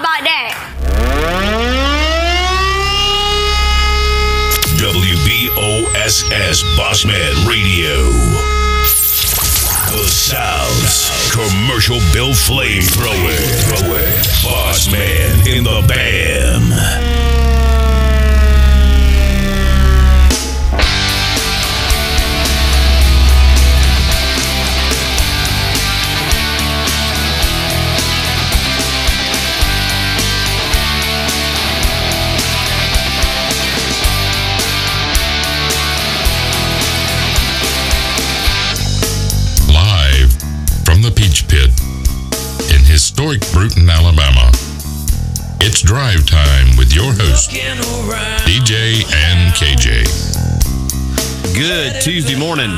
about that? WBOSS Bossman Radio. The South's commercial bill flamethrower. Bossman in the BAM. Historic Brewton, Alabama. It's drive time with your host, DJ and KJ. Good Tuesday morning,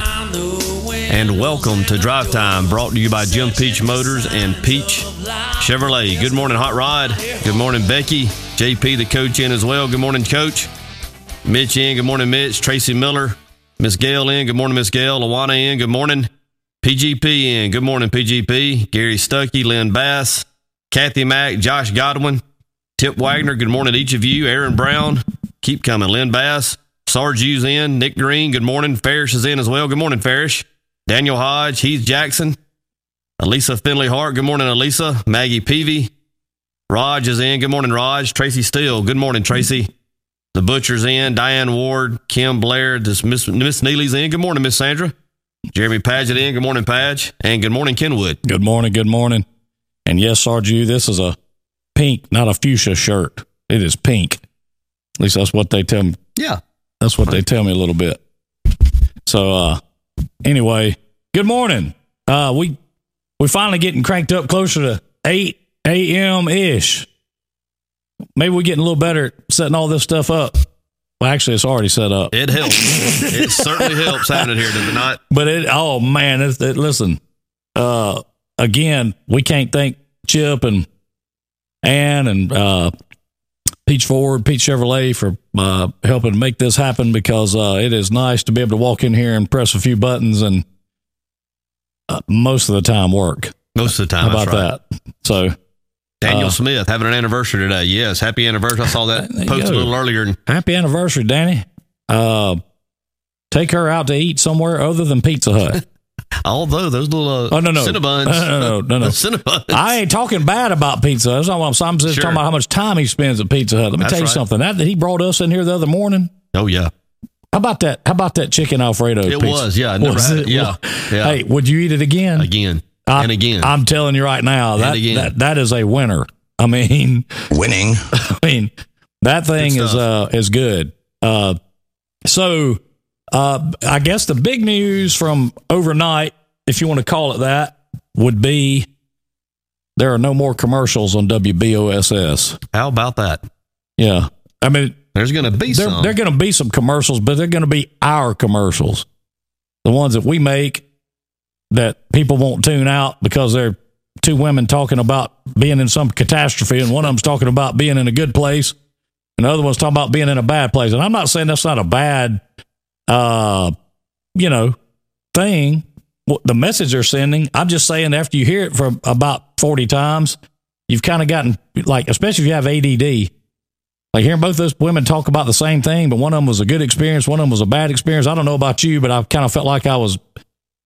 and welcome to Drive Time, brought to you by Jim Peach Motors and Peach Chevrolet. Good morning, Hot Rod. Good morning, Becky. JP, the coach, in as well. Good morning, Coach. Mitch in. Good morning, Mitch. Tracy Miller. Miss Gail in. Good morning, Miss Gail. Lawana in. Good morning. PGP in. Good morning, PGP. Gary Stuckey, Lynn Bass, Kathy Mack, Josh Godwin, Tip Wagner. Good morning to each of you. Aaron Brown. Keep coming. Lynn Bass. Sarge Hughes in. Nick Green. Good morning. Farish is in as well. Good morning, Farish. Daniel Hodge. Heath Jackson. Elisa Finley Hart. Good morning, Elisa. Maggie Peavy. Raj is in. Good morning, Raj. Tracy Steele. Good morning, Tracy. The Butcher's in. Diane Ward. Kim Blair. This Miss, Miss Neely's in. Good morning, Miss Sandra. Jeremy Paget in. Good morning, Padge. And good morning, Kenwood. Good morning, good morning. And yes, Sarge, this is a pink, not a fuchsia shirt. It is pink. At least that's what they tell me. Yeah. That's what they tell me a little bit. So uh anyway, good morning. Uh we we finally getting cranked up closer to eight AM ish. Maybe we're getting a little better at setting all this stuff up. Well, actually, it's already set up. It helps. it certainly helps having it here, does it not? But it, oh man, it's, it, listen, uh, again, we can't thank Chip and Ann and uh, Peach Ford, Peach Chevrolet for uh, helping make this happen because uh, it is nice to be able to walk in here and press a few buttons and uh, most of the time work. Most of the time. How about right. that? So Daniel Uh, Smith having an anniversary today. Yes. Happy anniversary. I saw that post a little earlier. Happy anniversary, Danny. Uh, take her out to eat somewhere other than Pizza Hut. although those little uh, Oh, no, no. Cinnabons. No, no, no, no. Cinnabons. I ain't talking bad about pizza. That's not what I'm saying. I'm just Sure. talking about how much time he spends at Pizza Hut. Let me That's tell you right. something. That, that he brought us in here the other morning. oh, yeah. How about that? How about that chicken Alfredo? It pizza? was, yeah. I never Was had it? it. Yeah. Yeah. Hey, would you eat it again? Again. I- and again. I'm telling you right now that again. that that is a winner. I mean, Winning. I mean that thing is uh is good. Uh, so uh, I guess the big news from overnight, if you want to call it that, would be there are no more commercials on WBOSS. How about that? Yeah, I mean There's going to be there some. there going to be some commercials, but they're going to be our commercials, the ones that we make that people won't tune out because they're two women talking about being in some catastrophe, and one of them's talking about being in a good place, and the other one's talking about being in a bad place. And I'm not saying that's not a bad, uh, you know, thing. What the message they're sending, I'm just saying after you hear it for about 40 times, you've kind of gotten like, especially if you have ADD, like hearing both those women talk about the same thing, but one of them was a good experience, one of them was a bad experience. I don't know about you, but I kind of felt like I was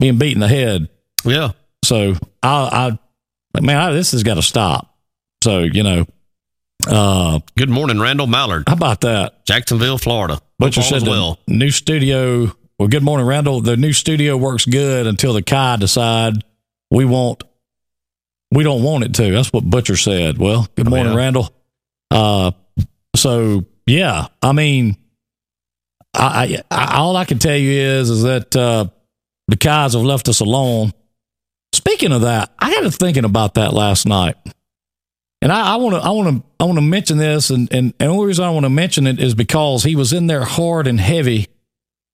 being beat in the head. yeah. So I, I man, I, this has got to stop. So you know, uh, Good morning, Randall Mallard, how about that? Jacksonville, Florida. Butcher said well. new studio. Well, good morning, Randall. The new studio works good until the Kai decide we want. We don't want it to. That's what Butcher said. Well, good Oh, morning, yeah. Randall. Uh, so yeah, I mean, I, I, all I can tell you is is that uh, the Kais have left us alone. Speaking of that, I got to thinking about that last night, and I want to I want to I want to mention this, and and, and the only reason I want to mention it is because he was in there hard and heavy,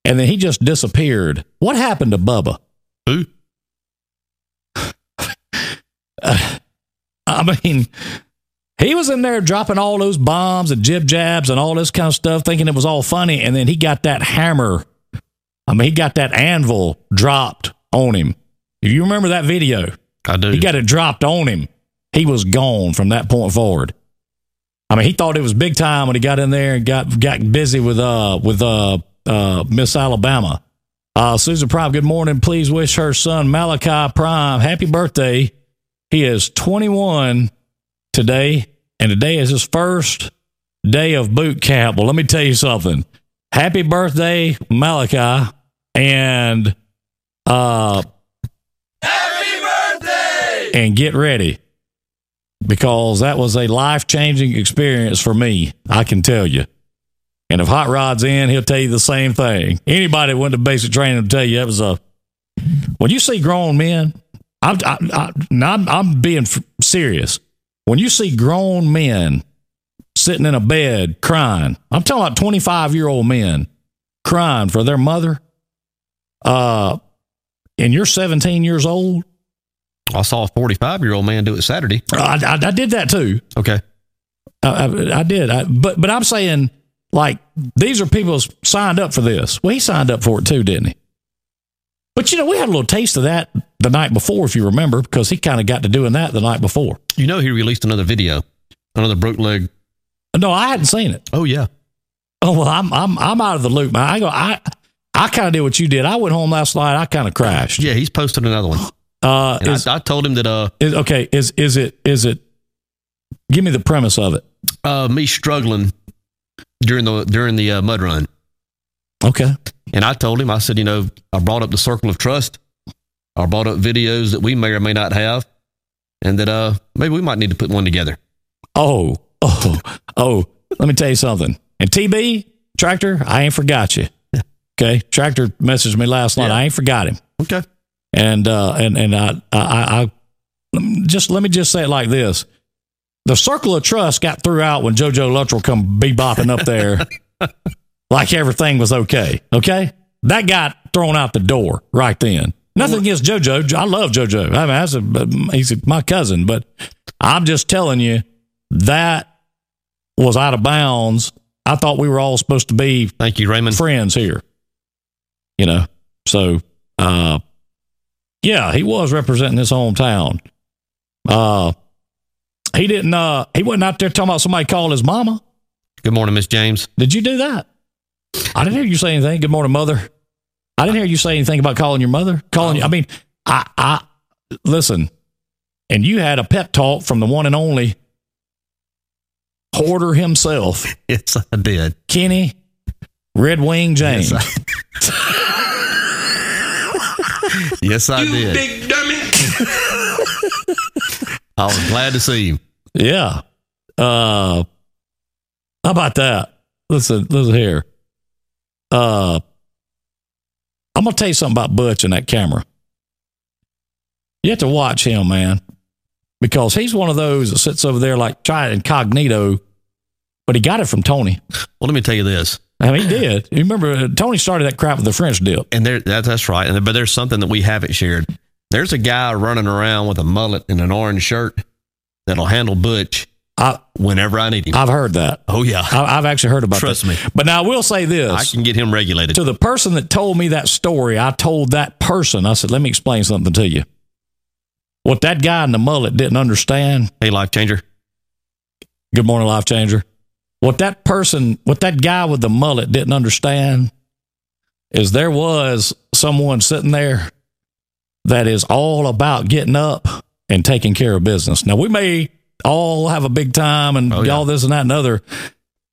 and then he just disappeared. What happened to Bubba? Who? Uh, I mean, he was in there dropping all those bombs and jib jabs and all this kind of stuff, thinking it was all funny, and then he got that hammer. I mean, he got that anvil dropped on him. If you remember that video, I do. he got it dropped on him. He was gone from that point forward. I mean, he thought it was big time when he got in there and got got busy with uh with uh uh Miss Alabama. Uh, Susan Prime, good morning. Please wish her son Malachi Prime happy birthday. He is 21 today, and today is his first day of boot camp. Well, let me tell you something. Happy birthday, Malachi, and uh, happy birthday, and get ready because that was a life changing experience for me. I can tell you. And if Hot Rod's in, he'll tell you the same thing. Anybody that went to basic training will tell you that was a. When you see grown men, I'm, I, I'm, I'm being serious. When you see grown men sitting in a bed crying, I'm talking about 25 year old men crying for their mother, uh, and you're 17 years old. I saw a 45 year old man do it Saturday. I, I, I did that too. Okay. I, I, I did. I, but but I'm saying like these are people signed up for this. Well, he signed up for it too, didn't he? But you know, we had a little taste of that the night before, if you remember, because he kind of got to doing that the night before. You know, he released another video, another broke leg. No, I hadn't seen it. Oh yeah. Oh well, I'm I'm I'm out of the loop, man. I go, I I kind of did what you did. I went home last night. I kind of crashed. Yeah, he's posted another one. Uh, is, I, I, told him that. Uh, is, okay, is is it is it? Give me the premise of it. Uh, me struggling during the during the uh, mud run. Okay. And I told him, I said, you know, I brought up the circle of trust. I brought up videos that we may or may not have, and that uh maybe we might need to put one together. Oh, oh, oh! Let me tell you something. And TB tractor, I ain't forgot you. Okay, tractor messaged me last night. Yeah. I ain't forgot him. Okay. And uh and and I I, I just let me just say it like this: the circle of trust got threw out when JoJo Luttrell come bebopping up there like everything was okay. Okay? That got thrown out the door right then. Nothing against JoJo. I love JoJo. I mean, a, he's my cousin, but I'm just telling you that was out of bounds. I thought we were all supposed to be thank you, Raymond, friends here. You know, so uh, yeah, he was representing his hometown. Uh, he didn't. Uh, he wasn't out there talking about somebody called his mama. Good morning, Miss James. Did you do that? I didn't hear you say anything. Good morning, mother. I didn't hear you say anything about calling your mother. Calling you. I mean, I, I listen. And you had a pep talk from the one and only Hoarder himself. Yes, I did. Kenny Red Wing James. Yes, I, yes, I did. Big dummy. I was glad to see you. Yeah. Uh, how about that? Listen, listen here. Uh, I'm gonna tell you something about Butch and that camera. You have to watch him, man, because he's one of those that sits over there like trying incognito, but he got it from Tony. Well, let me tell you this. I mean, he did. You remember uh, Tony started that crap with the French dip, and there that, that's right. And but there's something that we haven't shared. There's a guy running around with a mullet and an orange shirt that'll handle Butch I, whenever I need him. I've heard that. Oh yeah, I, have actually heard about. Trust me. But now I will say this: I can get him regulated. To the person that told me that story, I told that person, I said, "Let me explain something to you." What that guy in the mullet didn't understand. Hey, life changer. Good morning, life changer. What that person, what that guy with the mullet didn't understand is there was someone sitting there that is all about getting up and taking care of business. Now, we may all have a big time and oh, yeah. all this and that and other.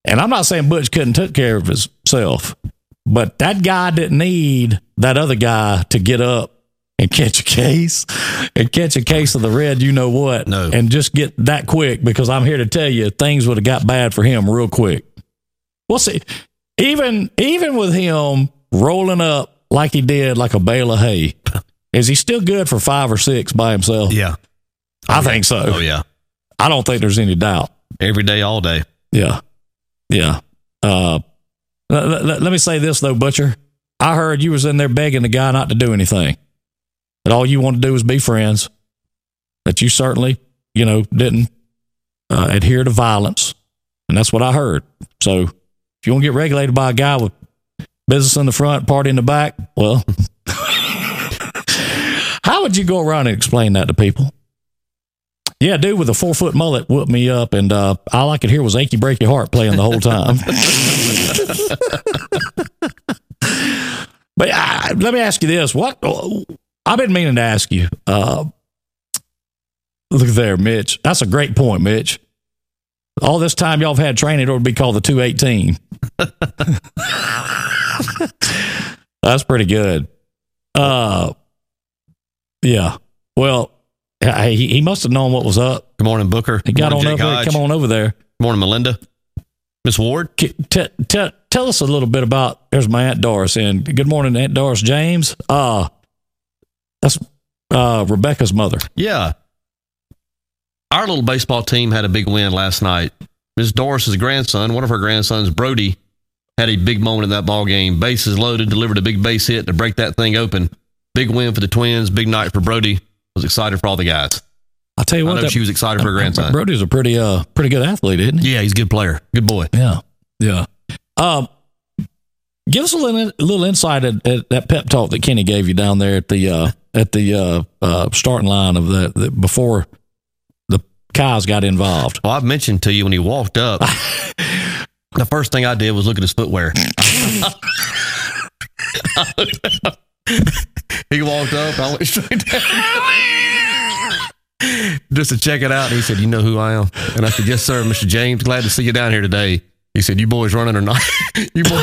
And I'm not saying Butch couldn't take care of himself, but that guy didn't need that other guy to get up and catch a case and catch a case of the red, you know what? No. And just get that quick because I'm here to tell you things would have got bad for him real quick. We'll see. Even even with him rolling up like he did, like a bale of hay, is he still good for five or six by himself? Yeah. Oh, I yeah. think so. Oh, yeah. I don't think there's any doubt. Every day, all day. Yeah. Yeah. Uh, let, let, let me say this, though, Butcher. I heard you was in there begging the guy not to do anything. All you want to do is be friends. That you certainly, you know, didn't uh, adhere to violence. And that's what I heard. So if you want to get regulated by a guy with business in the front, party in the back, well, How would you go around and explain that to people? Yeah, dude with a four foot mullet whooped me up, and uh, all I could hear was "Achy Breaky Heart" playing the whole time. but uh, let me ask you this: What I've been meaning to ask you. Uh, look there, Mitch. That's a great point, Mitch. All this time y'all have had training, it would be called the two eighteen. That's pretty good. Uh, yeah. Well, he, he must have known what was up. Good morning, Booker. He got morning, on Jake over. Hodge. Come on over there. Good morning, Melinda. Miss Ward. T- t- tell us a little bit about. There's my aunt Doris, and good morning, Aunt Doris James. Uh that's uh, Rebecca's mother. Yeah. Our little baseball team had a big win last night. Miss Doris's grandson, one of her grandsons, Brody, had a big moment in that ball game. Bases loaded, delivered a big base hit to break that thing open. Big win for the Twins. Big night for Brody. Was excited for all the guys. I'll tell you I what, know that, she was excited for her grandson. Brody's a pretty uh pretty good athlete, isn't he? Yeah, he's a good player. Good boy. Yeah, yeah. Um, give us a little a little insight at, at that pep talk that Kenny gave you down there at the uh, at the uh, uh, starting line of the, the before the cows got involved. Well, I've mentioned to you when he walked up, the first thing I did was look at his footwear. he walked up, I went straight down. Just to check it out. He said, You know who I am? And I said, Yes, sir, Mr. James. Glad to see you down here today. He said, You boys running or not? you boys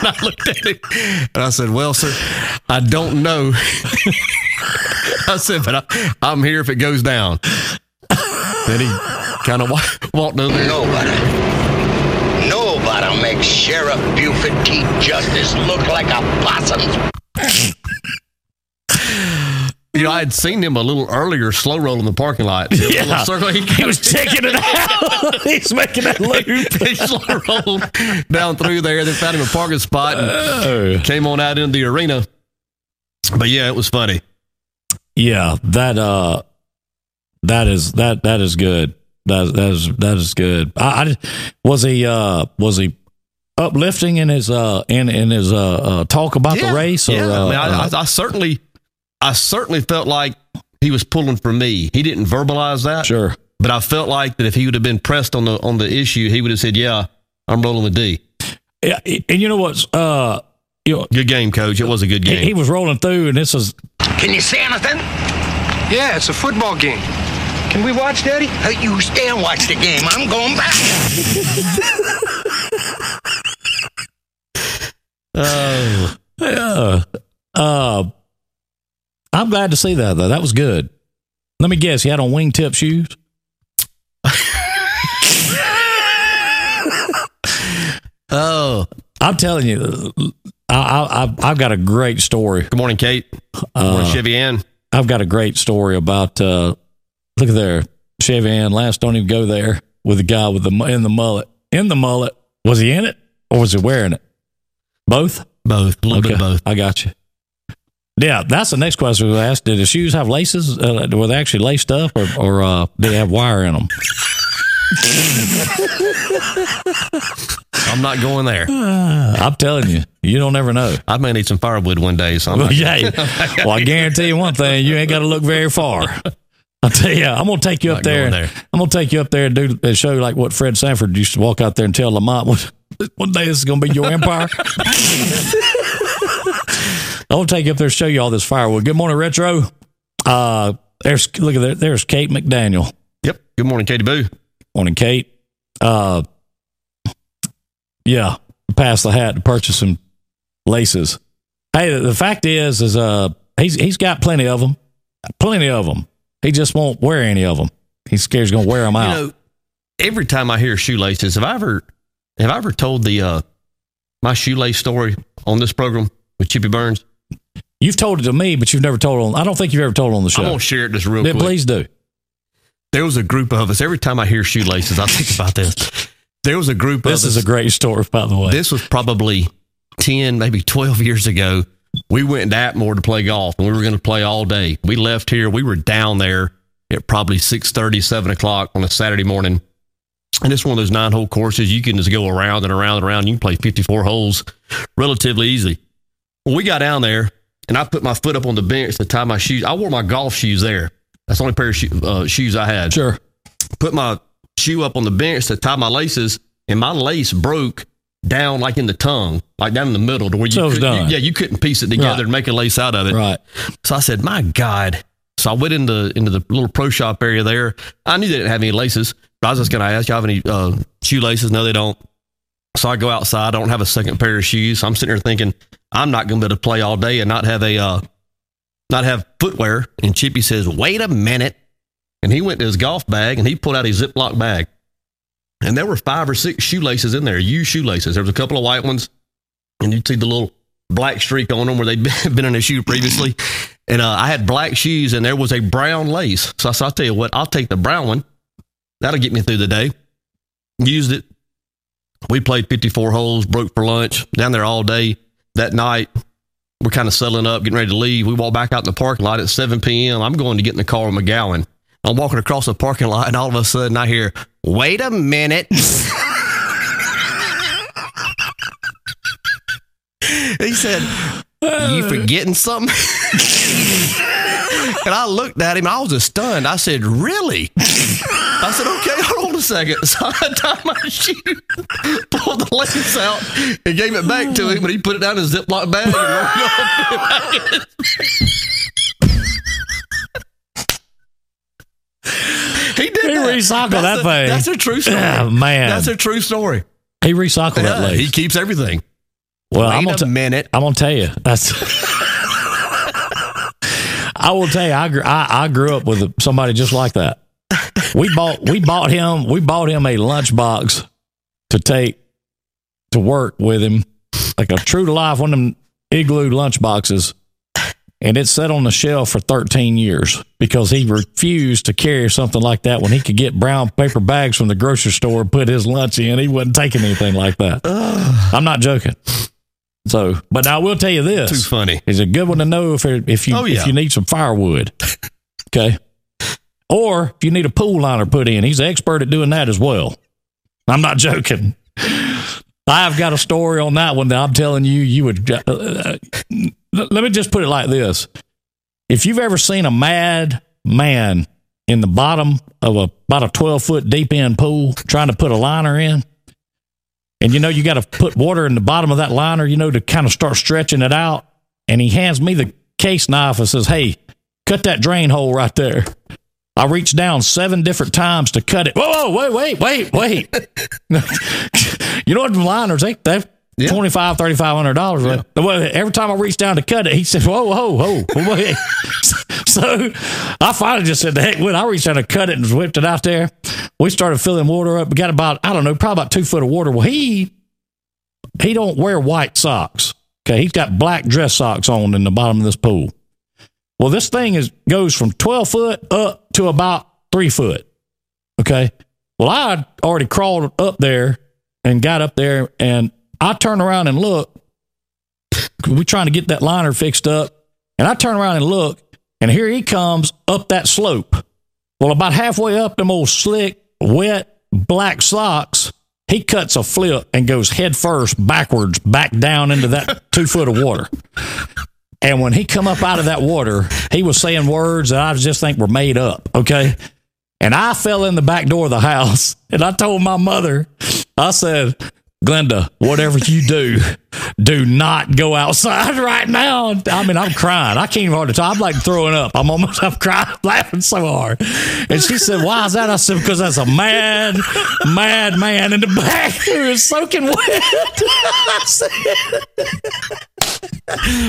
I looked at him and I said, Well, sir, I don't know. I said, But I, I'm here if it goes down. Then he kind of walked over there. Nobody. Nobody makes Sheriff Buford T. Justice look like a possum's You know, I had seen him a little earlier, slow roll in the parking lot. It was a little Yeah. circle. He, He was checking it out. He's making that loop. he slow rolled down through there. They found him a parking spot and Oh. came on out into the arena. But yeah, it was funny. Yeah, that uh, that is that that is good. That that is that is good. I, I was he uh was he uplifting in his uh in in his uh, uh talk about the race or yeah. uh, I, mean, I, uh, I, I certainly, I certainly felt like he was pulling for me. He didn't verbalize that, sure but I felt like that if he would have been pressed on the on the issue, he would have said, "Yeah, I'm rolling with D." yeah and you know what's uh you know Good game, coach. It was a good game. he was rolling through and this is Can you see anything? Yeah, it's a football game. Can we watch, Daddy? Uh, You stay and watch the game. I'm going back. Oh. uh uh I'm glad to see that though that was good. Let me guess, he had on wingtip shoes. oh, I'm telling you, I, I, I've- I've got a great story. good morning, Kate. Good Uh, morning, Chevy Ann. I've got a great story about. Uh, look at there, Chevy Ann. Lance, don't even go there with the guy with the in the mullet. In the mullet, was he in it or was he wearing it? Both. Both, a little bit of both. I got you. Yeah, that's the next question we asked. Did the shoes have laces? Uh, were they actually laced up, or, or uh, did they have wire in them? I'm not going there. I'm telling you, you don't ever know. I may need some firewood one day. So not, yeah. Well, I guarantee you one thing: you ain't got to look very far. I'll tell you, I'm gonna take you up there, going there. I'm gonna take you up there and do and show you like what Fred Sanford used to walk out there and tell Lamont what one day this is gonna be your empire. Gonna take you up there show you all this firewood. Good morning, retro. Uh, there's look at there. There's Kate McDaniel. Yep. Good morning, Katie Boo. Morning, Kate. Uh, yeah, pass the hat to purchase some laces. Hey, the, the fact is, is uh, he's he's got plenty of them, plenty of them. He just won't wear any of them. He's scared he's gonna wear them You out. know, every time I hear shoelaces, have I ever have I ever told the uh my shoelace story on this program with Chippy Burns? You've told it to me, but you've never told it on. I don't think you've ever told it on the show. I'm gonna share it just real Yeah, quick. please do. There was a group of us. Every time I hear shoelaces, I think about this. There was a group of us. This is us. a great story, by the way. this was probably 10, maybe 12 years ago. We went to Atmore to play golf and we were going to play all day. We left here. We were down there at probably 6 7 o'clock on a Saturday morning. And it's one of those nine hole courses. You can just go around and around and around. You can play 54 holes relatively easy. Well, we got down there and I put my foot up on the bench to tie my shoes. I wore my golf shoes there. That's the only pair of shoe, uh, shoes I had. Sure. Put my shoe up on the bench to tie my laces, and my lace broke down like in the tongue, like down in the middle, to where you, So could, done. you- yeah, you couldn't piece it together Right. and make a lace out of it. Right. So I said, "My God!" So I went into into the little pro shop area there. I knew they didn't have any laces, but I was just going to ask, "Y'all have any uh, shoelaces?" No, they don't. So I go outside. I don't have a second pair of shoes. So I'm sitting there thinking, I'm not going to be able to play all day and not have a uh, not have footwear. And Chippy says, "Wait a minute!" And he went to his golf bag and he pulled out his Ziploc bag, and there were five or six shoelaces in there, used shoelaces. There was a couple of white ones, and you'd see the little black streak on them where they'd been been in a shoe previously. And uh, I had black shoes, and there was a brown lace. So I said, "I'll tell you what, I'll take the brown one. That'll get me through the day." Used it. We played 54 holes, broke for lunch, down there all day. That night, we're kind of settling up, getting ready to leave. We walk back out in the parking lot at 7 p.m. I'm going to get in the car with McGowan. I'm walking across the parking lot, and all of a sudden I hear, wait a minute. he said, You forgetting something? and I looked at him, I was just stunned. I said, Really? I said, Okay, hold on a second. So I tied my shoe, pulled the lace out, and gave it back to him, and he put it down in his Ziploc bag and rolled it off. put it back in his- He did He that. recycled That's that a- thing. That's a true story. Yeah, man. That's a true story. He recycled that Yeah, lace. he keeps everything. Well, Wait I'm a gonna, t- minute. I'm gonna tell you. That's. I will tell you. I, grew, I I grew up with somebody just like that. We bought we bought him we bought him a lunchbox to take to work with him, like a true to life one of them igloo lunchboxes, and it sat on the shelf for 13 years because he refused to carry something like that when he could get brown paper bags from the grocery store and put his lunch in. He wasn't taking anything like that. I'm not joking. So, but I will tell you this: Too funny. It's a good one to know if if you Oh, yeah. if you need some firewood. Okay. Or if you need a pool liner put in, he's an expert at doing that as well. I'm not joking. I've got a story on that one that I'm telling you, you would. Uh, uh, let me just put it like this: If you've ever seen a mad man in the bottom of a about a 12 foot deep end pool trying to put a liner in, and you know you got to put water in the bottom of that liner, you know, to kind of start stretching it out, and he hands me the case knife and says, "Hey, cut that drain hole right there." I reached down seven different times to cut it. Whoa, whoa, wait, wait, wait, wait. you know what liners, they, they Yeah. twenty five, thirty five hundred dollars. Well, Every time I reached down to cut it, he said, "Whoa, whoa, whoa, wait." so I finally just said, "The heck with!" it." I reached down to cut it and whipped it out there. We started filling water up. We got about I don't know, probably about two foot of water. Well, he he don't wear white socks. Okay, he's got black dress socks on in the bottom of this pool. Well, this thing is goes from twelve foot up to about three foot. Okay. Well, I already crawled up there and got up there, and I turn around and look. We're trying to get that liner fixed up, and I turn around and look, and here he comes up that slope. Well, about halfway up them old slick, wet black socks, he cuts a flip and goes head first backwards back down into that two foot of water. And when he come up out of that water, he was saying words that I just think were made up. Okay. And I fell in the back door of the house and I told my mother, I said, Glenda, whatever you do, do not go outside right now. I mean, I'm crying. I can't even hardly talk. I'm like throwing up. I'm almost, I'm crying, laughing so hard. And she said, Why is that? I said, Because that's a mad, mad man in the back who is soaking wet. I said,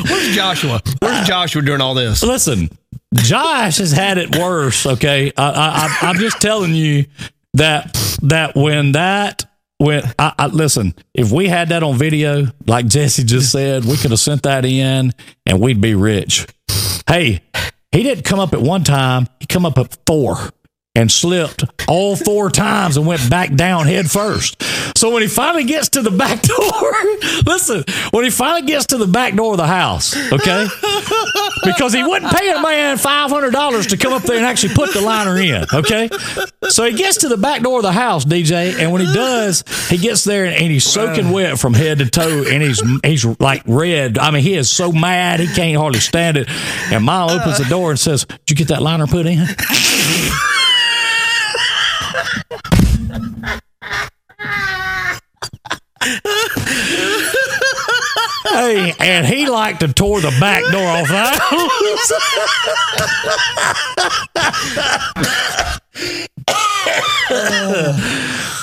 Where's Joshua? Where's Joshua during all this? Listen, Josh has had it worse. Okay, I, I, I, I'm just telling you that that when that when I, I listen, if we had that on video, like Jesse just said, we could have sent that in and we'd be rich. Hey, he didn't come up at one time; he come up at four and slipped all four times and went back down head first. So when he finally gets to the back door, listen, when he finally gets to the back door of the house, okay, because he wouldn't pay a man five hundred dollars to come up there and actually put the liner in, okay. So he gets to the back door of the house, DJ, and when he does, he gets there and he's soaking wet from head to toe, and he's he's like red. I mean, he is so mad he can't hardly stand it. And Mom opens the door and says, "Did you get that liner put in?" Hey, and he liked to tore the back door off the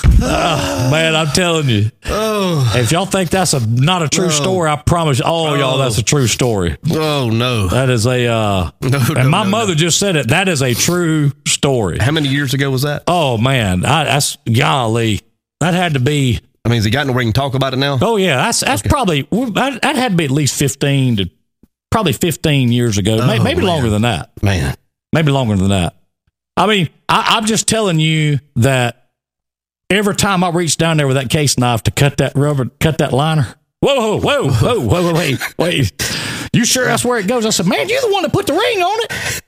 Oh, man, I'm telling you. If y'all think that's a not a true story, I promise all y'all that's a true story. Oh no. That is a uh No, and no, my no, mother just said it. That is a true story. How many years ago was that? Oh man, I, that's golly. That had to be I mean, has he gotten where he can talk about it now? Oh yeah, that's that's probably that, that had to be at least fifteen to probably fifteen years ago, Oh, maybe man. longer than that. Man. Maybe longer than that. I mean, I, I'm just telling you that every time I reach down there with that case knife to cut that rubber, cut that liner. Whoa, whoa, whoa, whoa, whoa, whoa, wait, wait. You sure that's where it goes? I said, man, you're the one that put the ring on it.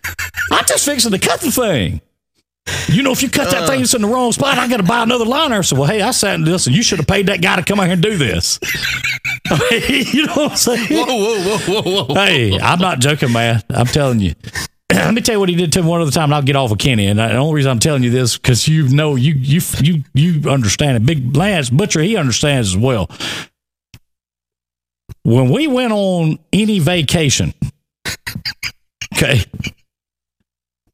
I'm just fixing to cut the thing. You know, if you cut that thing that's in the wrong spot, I got to buy another liner. Said, well, hey, I sat and listen. You should have paid that guy to come out here and do this. you know what I'm saying? Whoa, whoa, whoa, whoa, whoa. Hey, I'm not joking, man. I'm telling you. Let me tell you what he did to me one other time, and I'll get off of Kenny. And the only reason I'm telling you this because you know you you you you understand it. Big Lance Butcher, he understands as well. When we went on any vacation, okay,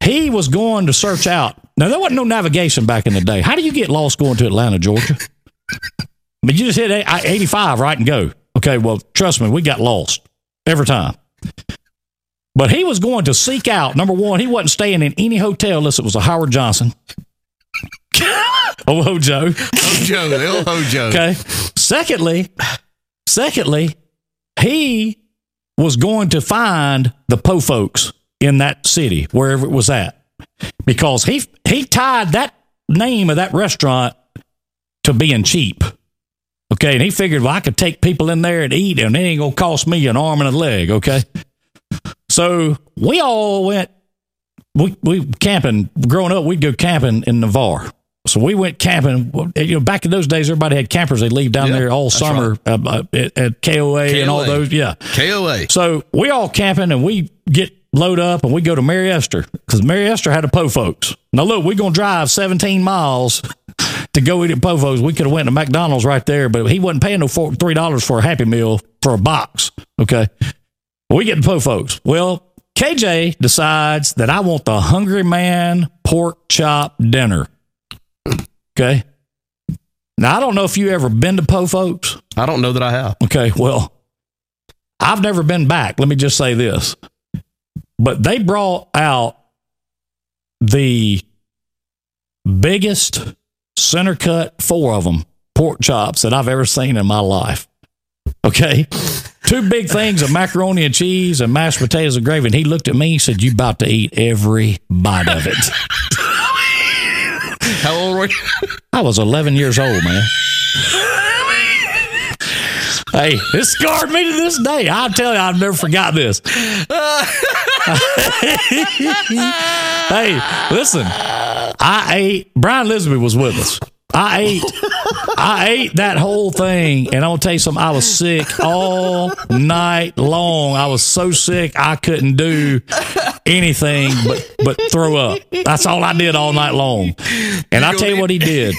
he was going to search out. Now there wasn't no navigation back in the day. How do you get lost going to Atlanta, Georgia? But you just hit 85 right and go. Okay, well, trust me, we got lost every time. But he was going to seek out number one, he wasn't staying in any hotel unless it was a Howard Johnson. oh, Hojo. Hojo, El Hojo. Okay. Secondly, secondly, he was going to find the Po folks in that city, wherever it was at. Because he he tied that name of that restaurant to being cheap. Okay, and he figured, well, I could take people in there and eat, and it ain't gonna cost me an arm and a leg. Okay, so we all went. We we camping. Growing up, we'd go camping in Navarre. So we went camping. You know, back in those days, everybody had campers. They'd leave down Yeah, there all summer uh, uh, at, at KOA, and all those. Yeah. KOA. So we all camping and we get load up and we go to Mary Esther because Mary Esther had a Po folks. Now look, we're gonna drive 17 miles to go eat at Po folks. We could have went to McDonald's right there, but he wasn't paying no four, three dollars for a Happy Meal for a box. Okay, we get to Po folks. Well, KJ decides that I want the Hungry Man pork chop dinner. Okay. Now I don't know if you ever been to Po folks. I don't know that I have. Okay, well, I've never been back. Let me just say this. But they brought out the biggest center cut, four of them, pork chops that I've ever seen in my life. Okay. Two big things of macaroni and cheese and mashed potatoes and gravy. And he looked at me and said, You about to eat every bite of it. How old were you? I was 11 years old, man. hey, this scarred me to this day. I'll tell you, I've never forgot this. hey, listen, I ate, Brian Lisby was with us. I ate, I ate that whole thing, and I'm gonna tell you something. I was sick all night long. I was so sick I couldn't do anything but but throw up. That's all I did all night long. And I tell you what he did.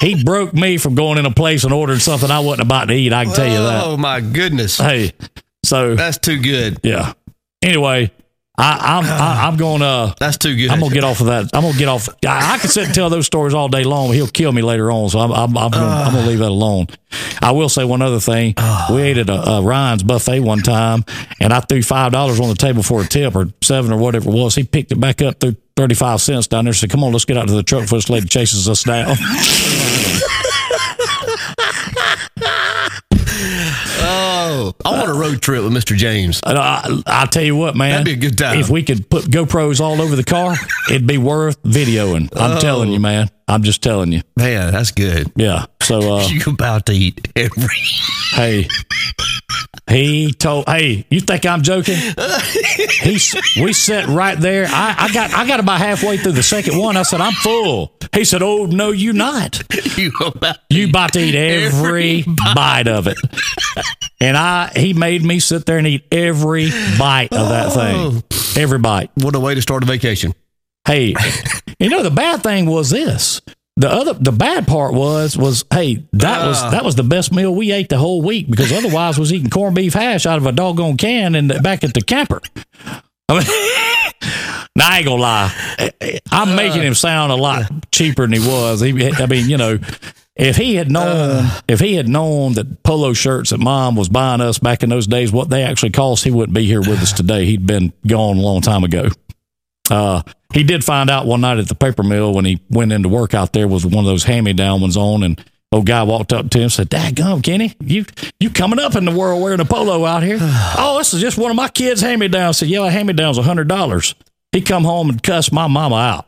He broke me from going in a place and ordering something I wasn't about to eat. I can tell you that. Oh my goodness. Hey, so That's too good. yeah. Anyway, I, I'm I, I'm going to. That's too good. I'm gonna get off of that. I'm gonna get off. I, I could sit and tell those stories all day long, but he'll kill me later on. So I'm I'm, I'm, gonna, I'm gonna leave that alone. I will say one other thing. We ate at a, a Ryan's buffet one time, and I threw five dollars on the table for a tip or seven or whatever it was. He picked it back up, threw thirty five cents down there. Said, "Come on, let's get out to the truck before this lady chases us down." Oh, I want a road trip with Mr. James. I, I tell you what, man, That'd be a good time. If we could put GoPros all over the car, it'd be worth videoing. I'm Oh. telling you, man. I'm just telling you. Man, that's good. Yeah. So, uh, You about to eat every. hey, he told, hey, you think I'm joking? He, we sat right there. I, I got, I got about halfway through the second one. I said, I'm full. He said, Oh no, you not. You about You about to eat every Every bite of it. And I, he made me sit there and eat every bite of that thing. Every bite. what a way to start a vacation. Hey, you know the bad thing was this. The other, the bad part was, was hey, that was ah. that was the best meal we ate the whole week because otherwise was eating corned beef hash out of a doggone can and back at the camper. I mean, now I ain't gonna lie, I'm uh. making him sound a lot cheaper than he was. He, I mean, you know, if he had known, uh. if he had known that polo shirts that mom was buying us back in those days, what they actually cost, he wouldn't be here with us today. He'd been gone a long time ago. Uh, he did find out one night at the paper mill when he went into work out there with one of those hand me down ones on, and old guy walked up to him and said, "Dad, gum, Kenny, you you coming up in the world wearing a polo out here? oh, this is just one of my kids' hand me downs." Said, "Yeah, hand me downs a hundred dollars." He come home and cussed my mama out.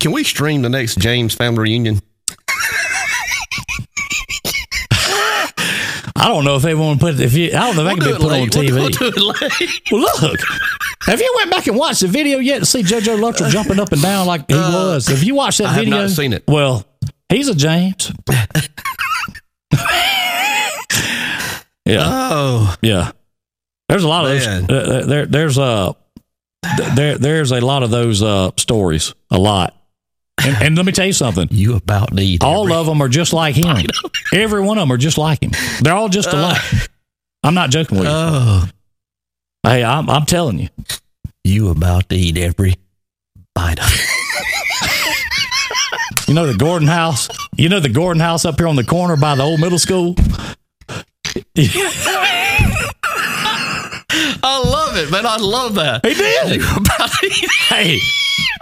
Can we stream the next James family reunion? I don't know if they want to put it. If you, I don't know if they can be put on TV. We'll, it. Well, look, have you went back and watched the video yet to see JoJo Luttrell jumping up and down like he was? Have you watched that video, I have not seen it. Well, he's a James. yeah, Oh, yeah. There's a lot of those. Uh, there, there's a there, there's a lot of those uh, stories. A lot. And, and let me tell you something. you about to eat All every- of them are just like him. Every one of them are just like him. They're all just uh. alike. I'm not joking with you. Oh, hey, I'm, I'm telling you. you about to eat every bite of it. You know the Gordon House? You know the Gordon House up here on the corner by the old middle school? I love it, man. I love that. He did. You about to eat Hey,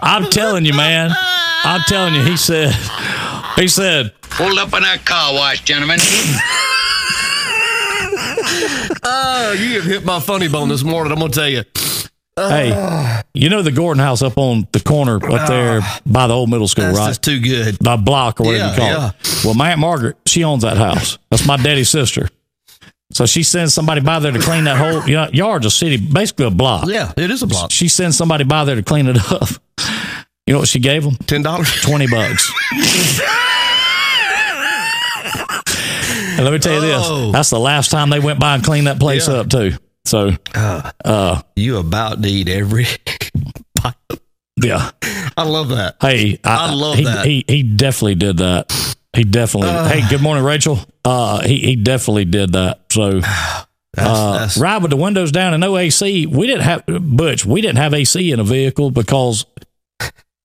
I'm telling you, man. I'm telling you, he said, he said, Pulled up in that car wash, gentlemen. Oh, you have hit my funny bone this morning. I'm gonna tell you. hey, you know the Gordon House up on the corner up ah. there by the old middle school, That's right? just too good. the block or whatever Yeah, you call yeah. it. Well, my Aunt Margaret, she owns that house. That's my daddy's sister. So she sends somebody by there to clean that whole you know, yard's a city, basically a block. Yeah, it is a block. She sends somebody by there to clean it up. You know what she gave them? Ten dollars. 20 bucks. and let me tell you Oh. this that's the last time they went by and cleaned that place Yeah. up, too. So, uh, uh, You about to eat every. yeah. I love that. Hey, I love he, that. He, he definitely did that. He definitely. Uh. hey, good morning, Rachel. Uh, he, he definitely did that. So, That's, uh, that's ride with the windows down and no AC. We didn't have, Butch, we didn't have AC in a vehicle because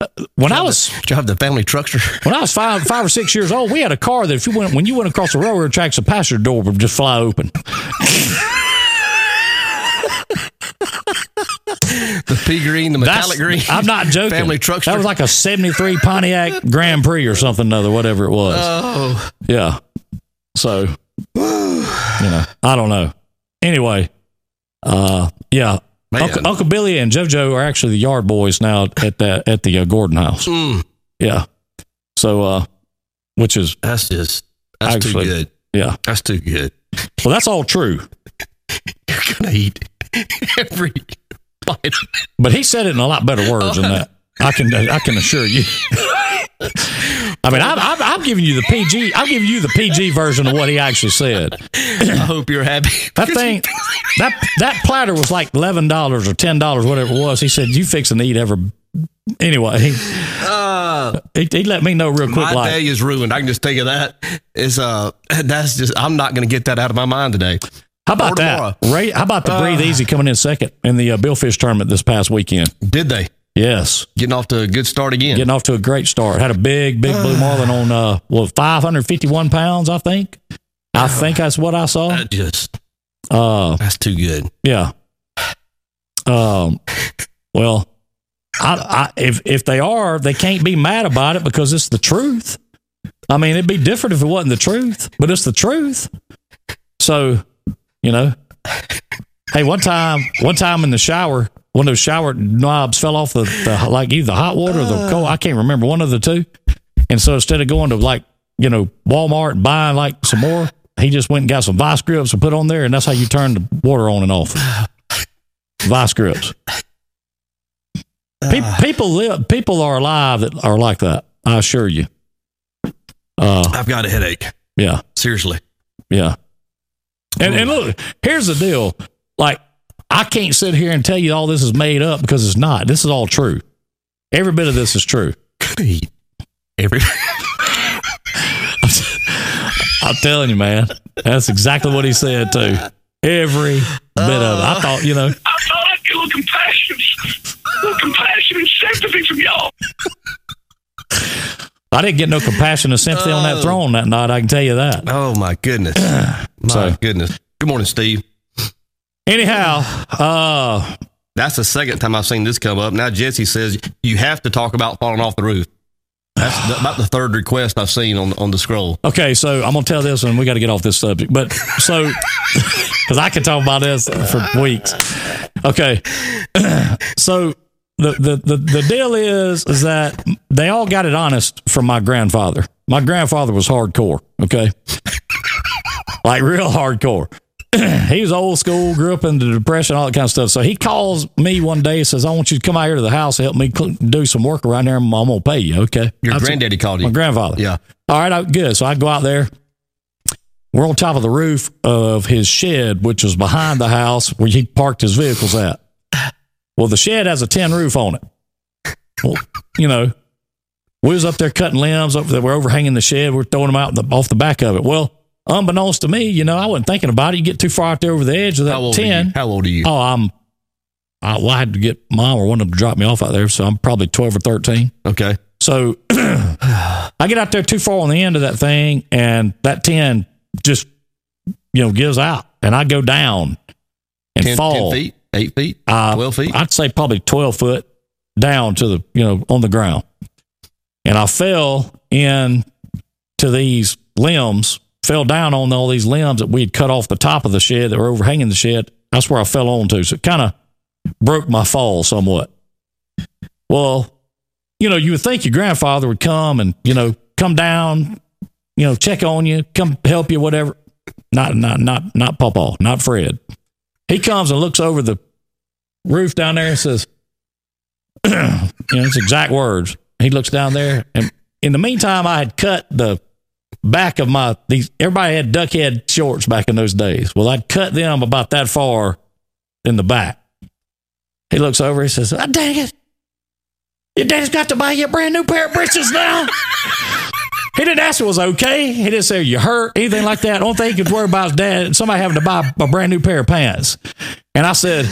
uh, when I was drive the family truckster. When I was five, five or six years old, we had a car that if you went when you went across the railroad tracks, the passenger door would just fly open. The pea green, the metallic green. I'm not joking. Family truckster. That was like a '73 Pontiac Grand Prix or something other, whatever it was. Oh, yeah. So, you know, I don't know. Anyway, uh, yeah. Uncle, Uncle Billy and JoJo are actually the yard boys now at the at the uh, Gordon house. mm, Yeah. So, uh, which is that's just that's Actually- too good. yeah. That's too good. Well, that's all true. You're gonna eat every bite. But he said it in a lot better words than that. I can I can assure you. I mean, I'm, I'm, I'm giving you the PG. I'm giving you the PG version of what he actually said. I hope you're happy. That thing, that that platter was like eleven dollars or ten dollars, whatever it was. He said, "You fixing to eat every." Anyway, he, Uh, he, he let me know real quick. my Like, day is ruined. I can just tell you that. Is uh, that's just. I'm not gonna get that out of my mind today. how about that? Ray, how about the breathe Uh. easy coming in second in the uh, Bill Fish tournament this past weekend? Did they Yes, getting off to a good start again? getting off to a great start. Had a big, big blue marlin on uh, well, five hundred fifty-one pounds, I think. I think that's what I saw. That just Uh, that's too good. yeah. Um, well, I, I, if if they are, they can't be mad about it because it's the truth. I mean, it'd be different if it wasn't the truth, but it's the truth. So, you know. hey, one time, one time in the shower, one of those shower knobs fell off the, the like either the hot water or the cold. I can't remember one of the two. And so instead of going to like you know Walmart and buying like some more, he just went and got some vice grips and put on there, and that's how you turn the water on and off. Vice grips. Pe- people live. People are alive that are like that. I assure you. Uh, I've got a headache. yeah. Seriously. Yeah. And, and look, here's the deal. Like, I can't sit here and tell you all this is made up because it's not. This is all true. Every bit of this is true. Every I'm telling you, man. That's exactly what he said, too. Every bit of it. I thought, you know, I thought I'd get a little compassion, a little compassion and sympathy from y'all. I didn't get no compassion or sympathy on that uh. throne that night. I can tell you that. Oh my goodness. My So- goodness. Good morning, Steve. Anyhow, uh, That's the second time I've seen this come up. Now Jesse says you have to talk about falling off the roof. That's the, about the third request I've seen on on the scroll. Okay, so I'm gonna tell this, and we got to get off this subject. But so, because I can talk about this for weeks. Okay, so the, the the the deal is is that they all got it honest from my grandfather. My grandfather was hardcore. Okay, like real hardcore. he was old school, grew up in the depression, all that kind of stuff. So he calls me one day and says, "I want you to come out here to the house, and help me cl- do some work around there, and I'm gonna pay you." Okay, Your said- granddaddy called you. my grandfather. Yeah. All right, I, good. So I go out there. We're on top of the roof of his shed, which was behind the house where he parked his vehicles at. Well, the shed has a tin roof on it. Well, you know, we was up there cutting limbs up there. We're overhanging the shed. We're throwing them out the, off the back of it. Well, unbeknownst to me, you know, I wasn't thinking about it. You get too far out there over the edge of that How old are tin. you? How old are you? Oh, I'm. I, well, I had to get mom or one of them to drop me off out there, so I'm probably twelve or thirteen. Okay. So I get out there too far on the end of that thing, and that 10 just you know gives out, and I go down and 10, fall. 10 feet, eight feet, Uh, 12 feet. I'd say probably twelve foot down to the you know on the ground, and I fell in to these limbs. Fell down on all these limbs that we had cut off the top of the shed that were overhanging the shed. That's where I fell onto. So it kind of broke my fall somewhat. Well, you know, you would think your grandfather would come and, you know, come down, you know, check on you, come help you, whatever. Not, not, not, not Papa, not Fred. He comes and looks over the roof down there and says, you know, it's exact words. He looks down there, and in the meantime, I had cut the back of my these. Everybody had duck head shorts back in those days. Well, I'd cut them about that far in the back. He looks over. He says, oh, "Dang it! Your daddy's got to buy you a brand new pair of breeches now." He didn't ask if it was okay. He didn't say you hurt, anything like that. The only thing he could worry about is dad, somebody having to buy a brand new pair of pants. And I said,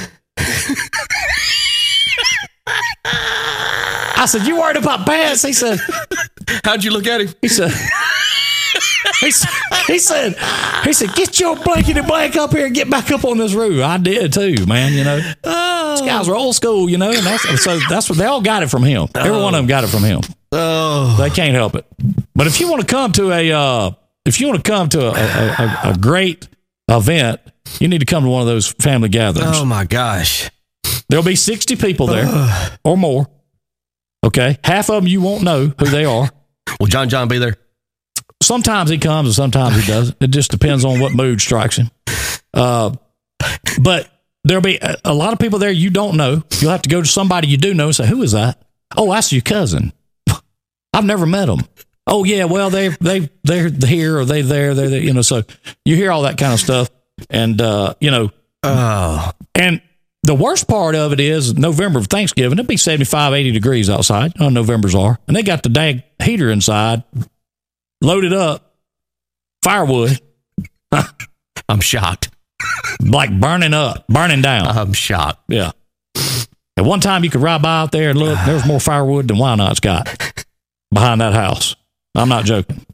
I said, you worried about pants? He said, How'd you look at him? he said, he said, he said, he said, get your blankety blank up here and get back up on this roof. I did too, man. You know, these guys were old school, you know, and that's so that's what they all got it from him. Every one of them got it from him. Oh, They can't help it. But if you want to come to a, uh, if you want to come to a, a, a, a great event, you need to come to one of those family gatherings. oh my gosh. There'll be 60 people there or more. Okay. Half of them you won't know who they are. Will John John be there? Sometimes he comes and sometimes he doesn't. It just depends on what mood strikes him. Uh, but there'll be a, a lot of people there you don't know. You'll have to go to somebody you do know and say, Who is that? Oh, that's your cousin. I've never met him. Oh yeah, well they they they're here or they there they're there, you know. So you hear all that kind of stuff, and uh, you know, Oh, and the worst part of it is November of Thanksgiving, it'd be 75, 80 degrees outside. Oh, November's are. And they got the dang heater inside, loaded up, firewood, I'm shocked. like burning up, burning down. I'm shocked. Yeah. At one time, you could ride by out there and look, there's more firewood than Wyandott's got behind that house. I'm not joking.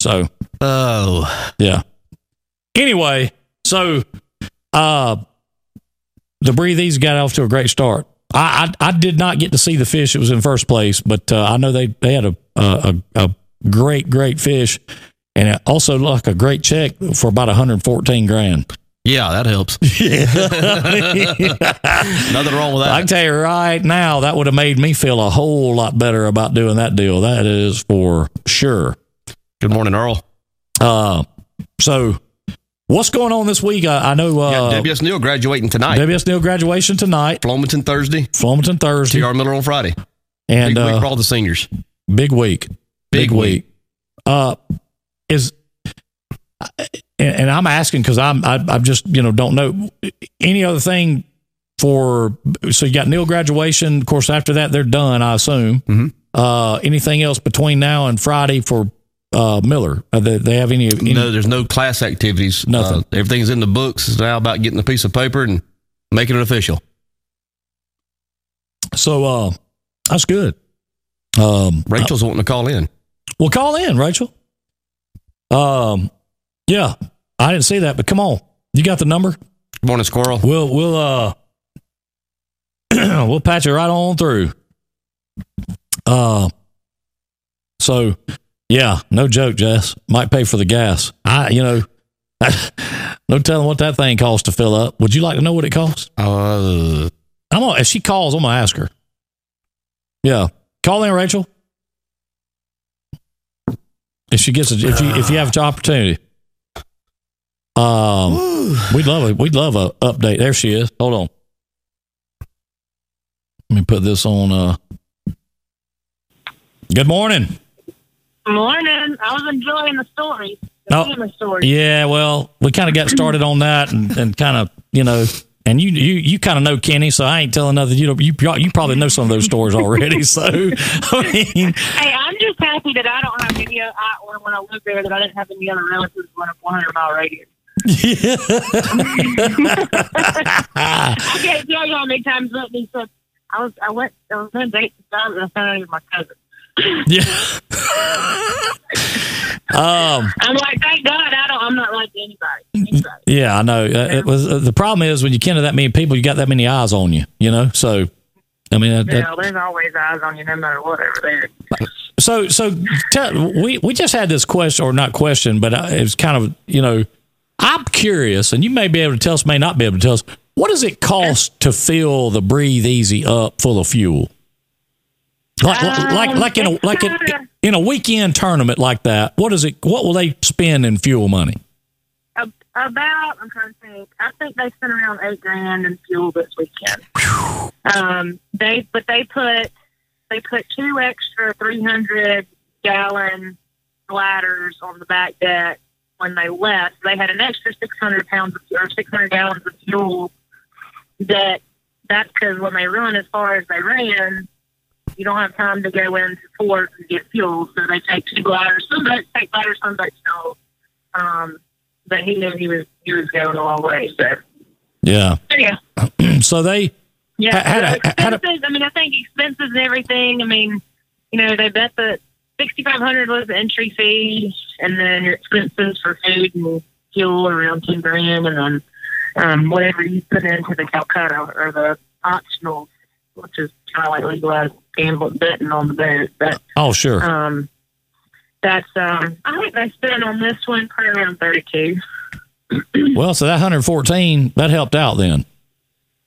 So, Oh, Yeah. Anyway, so uh the breathies got off to a great start. I, I I did not get to see the fish it was in first place, but uh, I know they they had a, a a a great great fish, and it also looked like a great check for about 114 grand. Yeah, that helps. Nothing wrong with that. I can tell you right now, that would have made me feel a whole lot better about doing that deal. That is for sure. Good morning, Earl. Uh, so, what's going on this week? I, I know Yeah, uh, WS Neal graduating tonight. WS Neal graduation tonight, Flomaton Thursday. Flomaton Thursday, TR Miller on Friday. and Big week uh, for all the seniors. big week, Big week. Uh, is and, and I'm asking because I'm I, I just you know don't know any other thing for so you got Neil graduation. Of course, after that they're done. I assume. Mhm. Uh, anything else between now and Friday for uh, Miller? Uh, they, they have any? any No, there's no class activities. Nothing. Uh, everything's in the books. It's now about getting a piece of paper and making it official. So uh, that's good. Um, Rachel's wanting to call in. Well, call in, Rachel. Um, yeah, I didn't see that, but come on, you got the number. Good morning, Squirrel. We'll we'll uh we'll patch it right on through. Uh so yeah, no joke, Jess. Might pay for the gas. I you know no telling what that thing costs to fill up. Would you like to know what it costs? Uh, I'm gonna if she calls, I'm gonna ask her. Yeah. Call in, Rachel. If she gets a if you if you have the opportunity. Um we'd love it. We'd love a update. There she is. Hold on. Let me put this on uh Good morning. Morning. I was enjoying the story. The No. story. Yeah, well, we kind of got started on that and, and kind of, you know, and you you you kind of know Kenny, so I ain't telling nothing. You know, you you probably know some of those stories already. So I mean, Hey, I'm just happy that I don't have any. I, or when I lived there, that I didn't have any other relatives within a 100 mile radius. I can't tell you how many times Whitney said I was. I went. I was on a date to time and I found out he was my cousin. Yeah. um. I'm like, thank God I don't. I'm not like anybody. anybody. Yeah, I know. Uh, It was uh, the problem is when you ken to that many people, you got that many eyes on you. You know, so I mean, that, that- there's always eyes on you, no matter what over there. so so tell, we we just had this question or not question, but uh, it was kind of you know, I'm curious, and you may be able to tell us, may not be able to tell us, what does it cost to fill the Breathe Easy up full of fuel? Like like like in a like in, in a weekend tournament like that, what is it? What will they spend in fuel money? About, I'm trying to think. I think they spent around eight grand in fuel this weekend. Um, they, but they put they put two extra 300 gallon bladders on the back deck when they left. They had an extra 600 pounds of, or 600 gallons of fuel. That that's because when they run as far as they ran, you don't have time to go into port and get fuel. So they take two bladders. Some boats take bladders, some boats don't. Um, but he knew he was he was going a long way. So Yeah. yeah, So they yeah. Had a- So had a- expenses. I mean, I think expenses and everything. I mean, you know, they bet that sixty five hundred was the entry fee, and then your expenses for food and fuel around ten grand, and then um, whatever you put into the Calcutta or the optional, which is kind of like legalized gambling betting on the boat. But oh sure. um, that's um, I think they spent on this one probably around thirty two. Well, so that 114 that helped out then.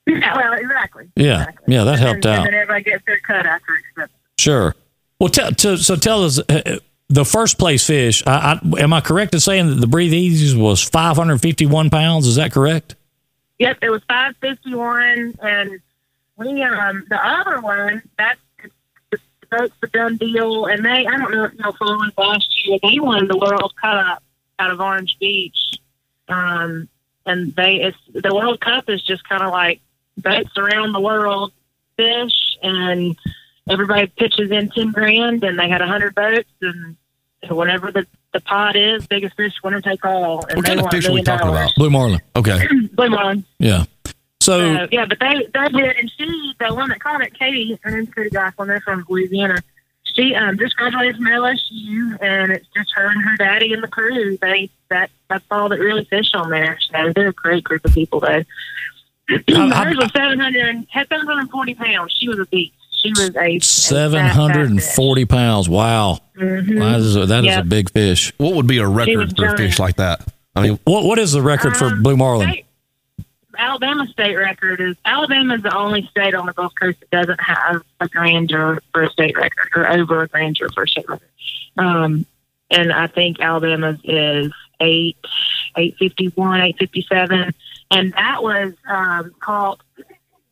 Yeah, well, exactly. Yeah, Exactly. yeah, that helped out. And then everybody gets their cut after expenses. Sure. Well, tell to, so tell us uh, the first place fish. I, I, am I correct in saying that the Breathe Easy was 551 pounds? Is that correct? Yep, it was five fifty one, and we um the other one that's the boat's a done deal, and they I don't know if y'all followed last year they won the World Cup out of Orange Beach, um and they it's the World Cup is just kind of like boats around the world fish, and everybody pitches in ten grand, and they had a hundred boats, and whatever the the pot is, biggest fish winner take all. And What kind of fish are we $1 million talking about? Blue Marlin. Okay. Blue Marlin. Yeah. So Uh, yeah, but they they did, and she, the one that called it, Katie, her name's Katie Goslin, they're from Louisiana. She um, just graduated from LSU, and it's just her and her daddy and the crew. They that that's all that really fish on there. So they're a great group of people, though. Hers was seven hundred, had seven hundred and forty pounds. She was a beast. She was a a fat, fat 740 pounds. Wow. fish. Mhm. That is a, that is Yeah. a big fish. What would be a record for a fish like that? I mean, What What is the record for Um, Blue Marlin? They, Alabama state record is Alabama is the only state on the Gulf Coast that doesn't have a grander for a state record or over a grander for a state record. Um, and I think Alabama's is eight eight fifty one, eight fifty seven, and that was um, called.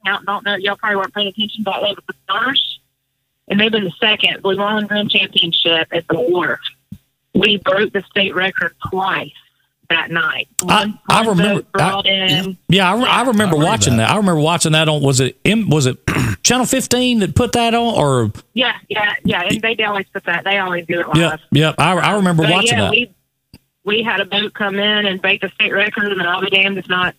I don't know. Y'all probably weren't paying attention, but it was the first, and maybe the second Blue Marlin Grand Championship at the Wharf. We broke the state record twice that night. I, I remember. brought I, yeah, I, re- I remember watching that. I remember watching that on. Was it M- was it Channel 15 that put that on, or Yeah, yeah, yeah. And they always put that. They always do it live. yeah, yeah. I, I remember But watching yeah, that. we we had a boat come in and break the state record, and I'll be damned if not.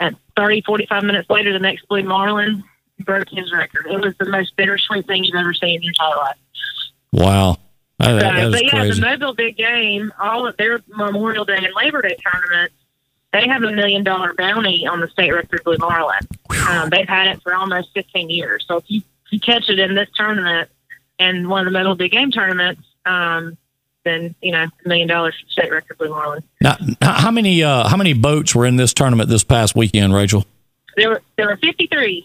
At 30, 45 minutes later, the next Blue Marlin broke his record. It was the most bittersweet thing you've ever seen in your entire life. wow, that, that Uh, is but yeah, crazy. the Mobile Big Game, all of their Memorial Day and Labor Day tournaments, they have a million dollar bounty on the state record Blue Marlin. Um, they've had it for almost 15 years. So if you, if you catch it in this tournament and one of the Mobile Big Game tournaments, um, then you know a million dollars for state record Blue Marlin. Now, how many uh, how many boats were in this tournament this past weekend, Rachel? There were there were 53,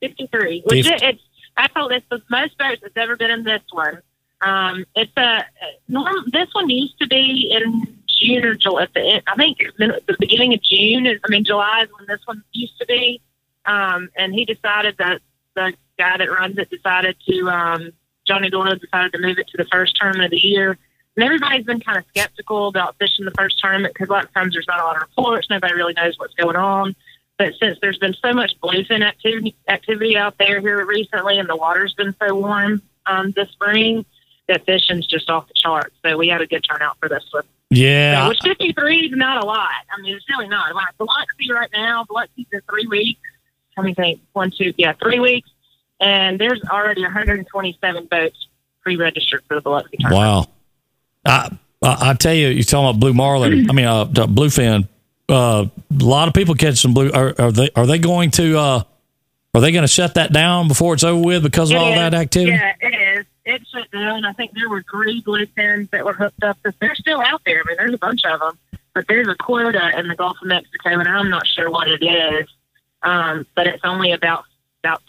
53. Which it, it's I told it's the most boats that's ever been in this one. Um, it's a norm. This one used to be in June or July. At the I think the beginning of June. I mean July is when this one used to be. Um, and he decided that the guy that runs it decided to um, Johnny Doyle decided to move it to the first tournament of the year. And everybody's been kind of skeptical about fishing the first tournament because a lot of times there's not a lot of reports. Nobody really knows what's going on. But since there's been so much bluefin activity activity out there here recently, and the water's been so warm um, this spring, that fishing's just off the charts. So we had a good turnout for this one. Yeah, So, which 53 is not a lot. I mean, it's really not. Like Biloxi right now, Biloxi's in three weeks. Let me think. One, two, yeah, three weeks. And there's already 127 boats pre-registered for the Biloxi tournament. Wow. I, I tell you, you're talking about blue marlin. I mean, uh, bluefin. Uh, a lot of people catch some blue. Are, are they are they going to uh, are they going to shut that down before it's over with because of It all is. that activity? Yeah, it. It shut down. I think there were three bluefins that were hooked up. They're still out there. I mean, there's a bunch of them, but there's a quota in the Gulf of Mexico, and I'm not sure what it is. Um, but it's only about about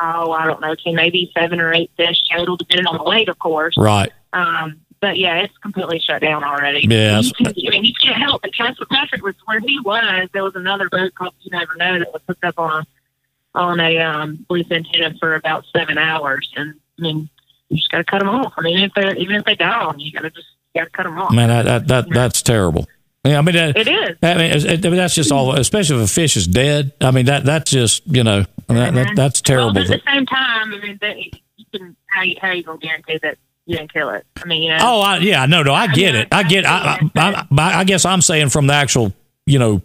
oh, I don't know, okay, maybe seven or eight fish total, depending on the weight, of course. Right. Um, but yeah, it's completely shut down already. Yeah, You, can, I mean, you can't help it. Castle Patrick was where he was. There was another boat called You Never Know that was hooked up on a on a um, bluefin tuna for about seven hours, and I mean, you just got to cut them off. I mean, if they even if they die on you, you got to just got to cut them off. Man, that, that, that that's terrible. Yeah, I mean, that, It is. I mean, it, I mean, that's just all. Especially if a fish is dead. I mean, that that's just you know that, that that's terrible. Well, but at the same time, I mean, they, you can how you, how you gonna guarantee that you didn't kill it? I mean, you know. Oh, I, yeah, no, no, I get it. I get. I, I, I, I guess I'm saying from the actual, you know,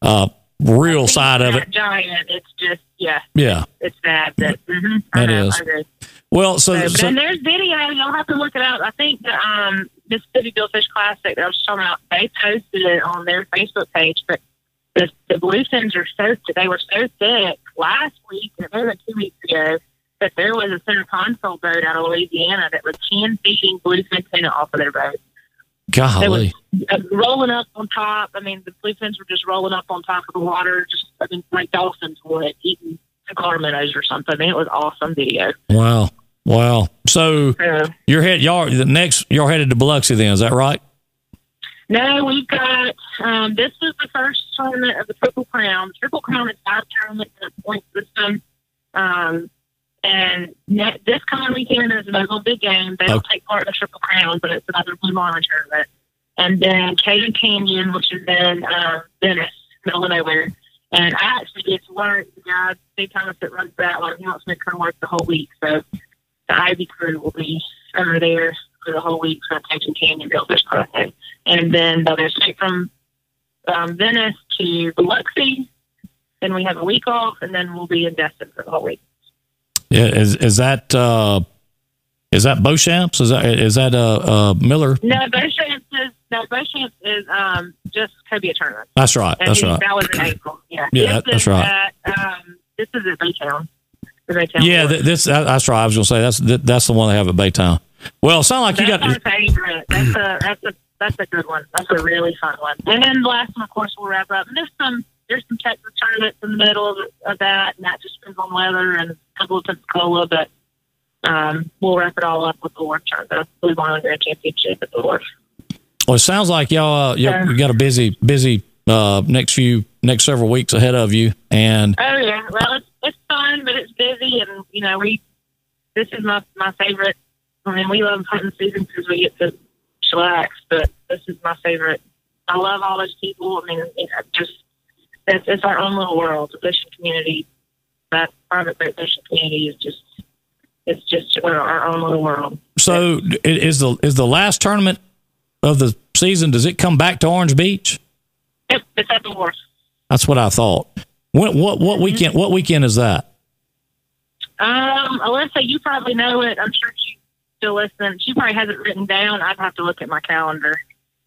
uh, real side of it. Giant, it's just yeah, Yeah, it's bad. that. Mm-hmm, That I know, is. Well, so, So, so then there's video. You'll have to look it up. I think the um, Mississippi Billfish Classic that I was talking about, they posted it on their Facebook page. But the, the bluefins are so they were so thick last week, and or maybe two weeks ago, that there was a center console boat out of Louisiana that was hand feeding bluefin tuna off of their boat. They was uh, rolling up on top. I mean, the bluefins were just rolling up on top of the water, just I mean, like dolphins would eating cigar minnows or something. I mean, it was awesome video. wow, wow. So you're head y'all the next you're headed to Biloxi then, is that right? No, we've got um, this is the first tournament of the Triple Crown. The Triple Crown is five tournaments in a point system. Um, and ne- this coming weekend is another big game. They don't take part in the Triple Crown, but it's another Blue Marlin tournament. And then Cajun Canyon, which is in um, Venice, middle of nowhere. And I actually get to work. The guy, Steve Thomas, that runs that one, he wants me to come work the whole week. So the Ivy crew will be over there for the whole week for Cajun Canyon Billfish Classic. And then they'll go straight from um, Venice to Biloxi. Then we have a week off, and then we'll be in Destin for the whole week. Yeah, is is that uh, is that Beauchamps? Is that is that uh, uh, Miller? No, Beauchamp is no Beauchamp is um, just Cobia tournament. That's right. And That's he- right. That was in April. Yeah, Yeah, This that's is right. At, um, this is at Baytown. The Baytown Yeah, th- this that, that's right. I was gonna say that's that, that's the one they have at Baytown. Well, it sound like you got my favorite. That's a that's a that's a good one. That's a really fun one. And then the last one, of course, we'll wrap up. And there's some there's some Texas tournaments in the middle of, of that, and that just depends on weather and a couple of Pensacola, but um, we'll wrap it all up with the Wharf Tournament, the Blue Marlin Grand Championship at the Wharf. Well, it sounds like y'all uh, you got a busy busy uh, next few next several weeks ahead of you, and Oh yeah, well it's it's fun, but it's busy, and you know we this is my my favorite. I mean, we love hunting season because we get to chillax, but this is my favorite. I love all those people. I mean, it, just it's, it's our own little world. The fishing community, that private boat fishing community is just it's just our own little world. so is the is the last tournament of the season? Does it come back to Orange Beach? Yep, it's at the wharf. That's what I thought. When, what what weekend? What weekend is that? Um, Alyssa, you probably know it. I'm sure she still listens. She probably has it written down. I'd have to look at my calendar.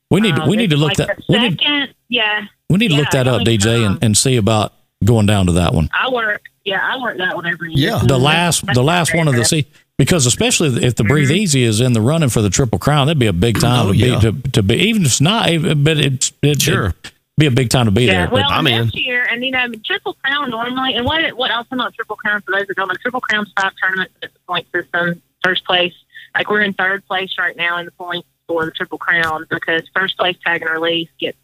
We need Um, we need to look like that the we need second, yeah. we need to look that up, DJ, and, and see about going down to that one. I work, yeah, I work that one every year. Yeah. The last That's the last one of the favorite. because especially if the Breathe Mm-hmm. Easy is in the running for the Triple Crown, that'd be a big time Oh, to yeah. be to, to be even if it's not, but it's it, Sure. it'd be a big time to be Yeah, there. Well, I'm in. this year, and you know, Triple Crown normally, and what what else about Triple Crown for those that don't know? Triple Crown's five tournaments at the point system. First place, like we're in third place right now in the points for the Triple Crown because first place tag and release gets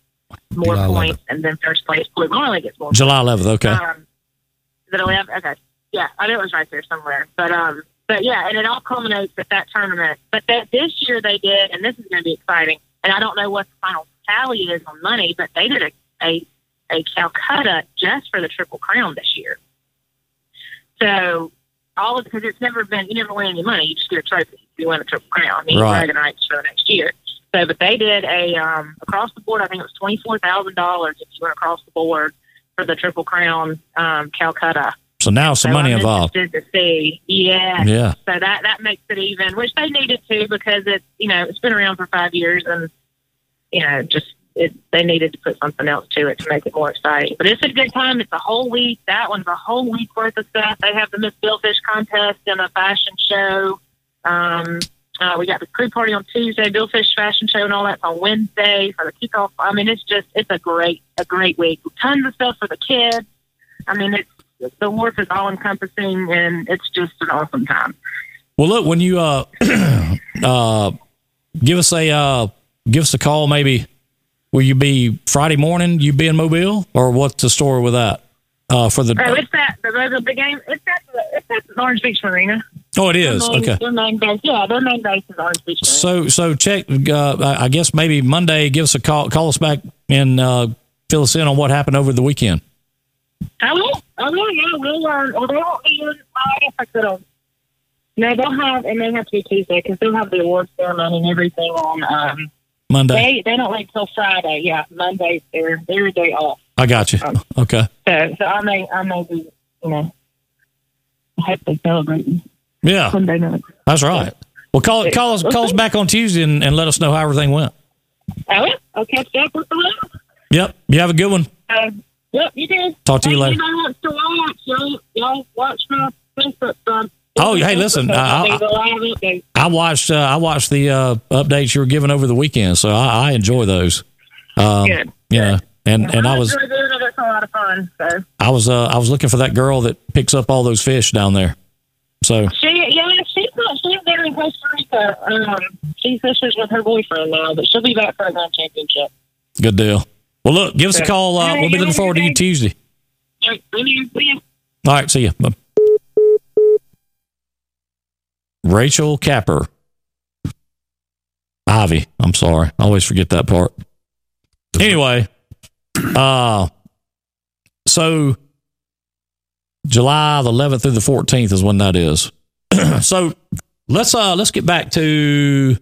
more July 11th. points, and then first place Blue Marlin gets more. July 11th, okay. Um, is it 11? Okay. Yeah, I knew it was right there somewhere. But um, but yeah, and it all culminates at that tournament. But that this year they did, and this is going to be exciting. And I don't know what the final tally is on money, but they did a a, a Calcutta just for the Triple Crown this year. So all of because it's never been you never win any money, you just get a trophy. You win a Triple Crown, you Right. bragging rights for the next year. So, but they did a um, across the board. I think it was twenty four thousand dollars if you went across the board for the Triple Crown um, Calcutta. So now some So money I'm involved. to see. Yeah. Yeah. So that that makes it even, which they needed to because it's you know it's been around for five years and you know just it, they needed to put something else to it to make it more exciting. But it's a good time. It's a whole week. That one's a whole week worth of stuff. They have the Miss Billfish contest and a fashion show. Um, uh, we got the crew party on Tuesday, Billfish fashion show, and all that's on Wednesday for the kickoff. I mean, it's just it's a great a great week. Tons of stuff for the kids. I mean, it's the wharf is all encompassing, and it's just an awesome time. Well, look, when you uh uh give us a uh give us a call, maybe will you be Friday morning? You be in Mobile, or what's the story with that? Uh, for the Oh, it's that the, the big game. It's at the it's at the Orange Beach Marina. oh, it is Their main- okay. Their main base, yeah, their main base is Orange Beach Marina. So so check. Uh, I guess maybe Monday. Give us a call. Call us back and uh, fill us in on what happened over the weekend. I will. I will. Yeah, we'll. Um, well, they won't be in. I guess I could have. No, they'll have. It may have to be Tuesday because they'll have the awards ceremony and everything on. Um, Monday. they they don't wait till Friday. Yeah, Monday's their their day off. I got you. Okay. So so I may I may be you know hopefully celebrating Yeah, Sunday night. that's right. Well, call call us call us back on Tuesday and, and let us know how everything went. I will. I'll catch you up with the list. Yep. You have a good one. Uh, yep, you did. Talk to you later. Anybody wants to watch? Y'all, y'all watch my Facebook. Oh, hey, listen, I- I- the live update. I watched uh, I watched the uh, updates you were giving over the weekend, so I, I enjoy those. Um, Good. You know, and and I was enjoy doing it. A lot of fun. So I was uh, I was looking for that girl that picks up all those fish down there. So she, yeah, she's not. She's there in Costa Rica. Um, she fishes with her boyfriend now, but she'll be back for a grand championship. good deal. Well, look, give us a call. Uh, we'll be looking forward to you Tuesday. All right, see you. See you. All right, see you. Bye. Rachel Capper. Ivy. I'm sorry. I always forget that part. Anyway, uh so July the 11th through the 14th is when that is. so let's uh let's get back to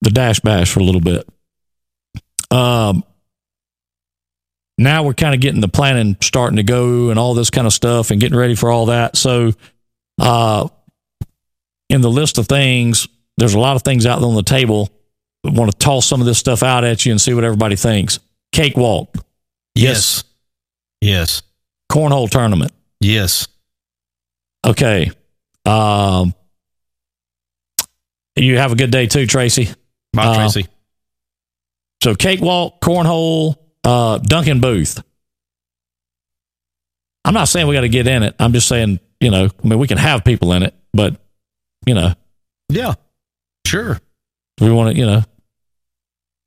the Dash Bash for a little bit. Um now we're kind of getting the planning starting to go and all this kind of stuff and getting ready for all that. So, uh, in the list of things, there's a lot of things out there on the table. I want to toss some of this stuff out at you and see what everybody thinks. Cakewalk, Yes. Yes. cornhole tournament. Yes. Okay. Um, you have a good day too, Tracy. Bye, Uh, Tracy. So cakewalk, cornhole, uh, Duncan Booth. I'm not saying we got to get in it. I'm just saying, you know, I mean, we can have people in it, but you know, Yeah. Sure. we want to, you know,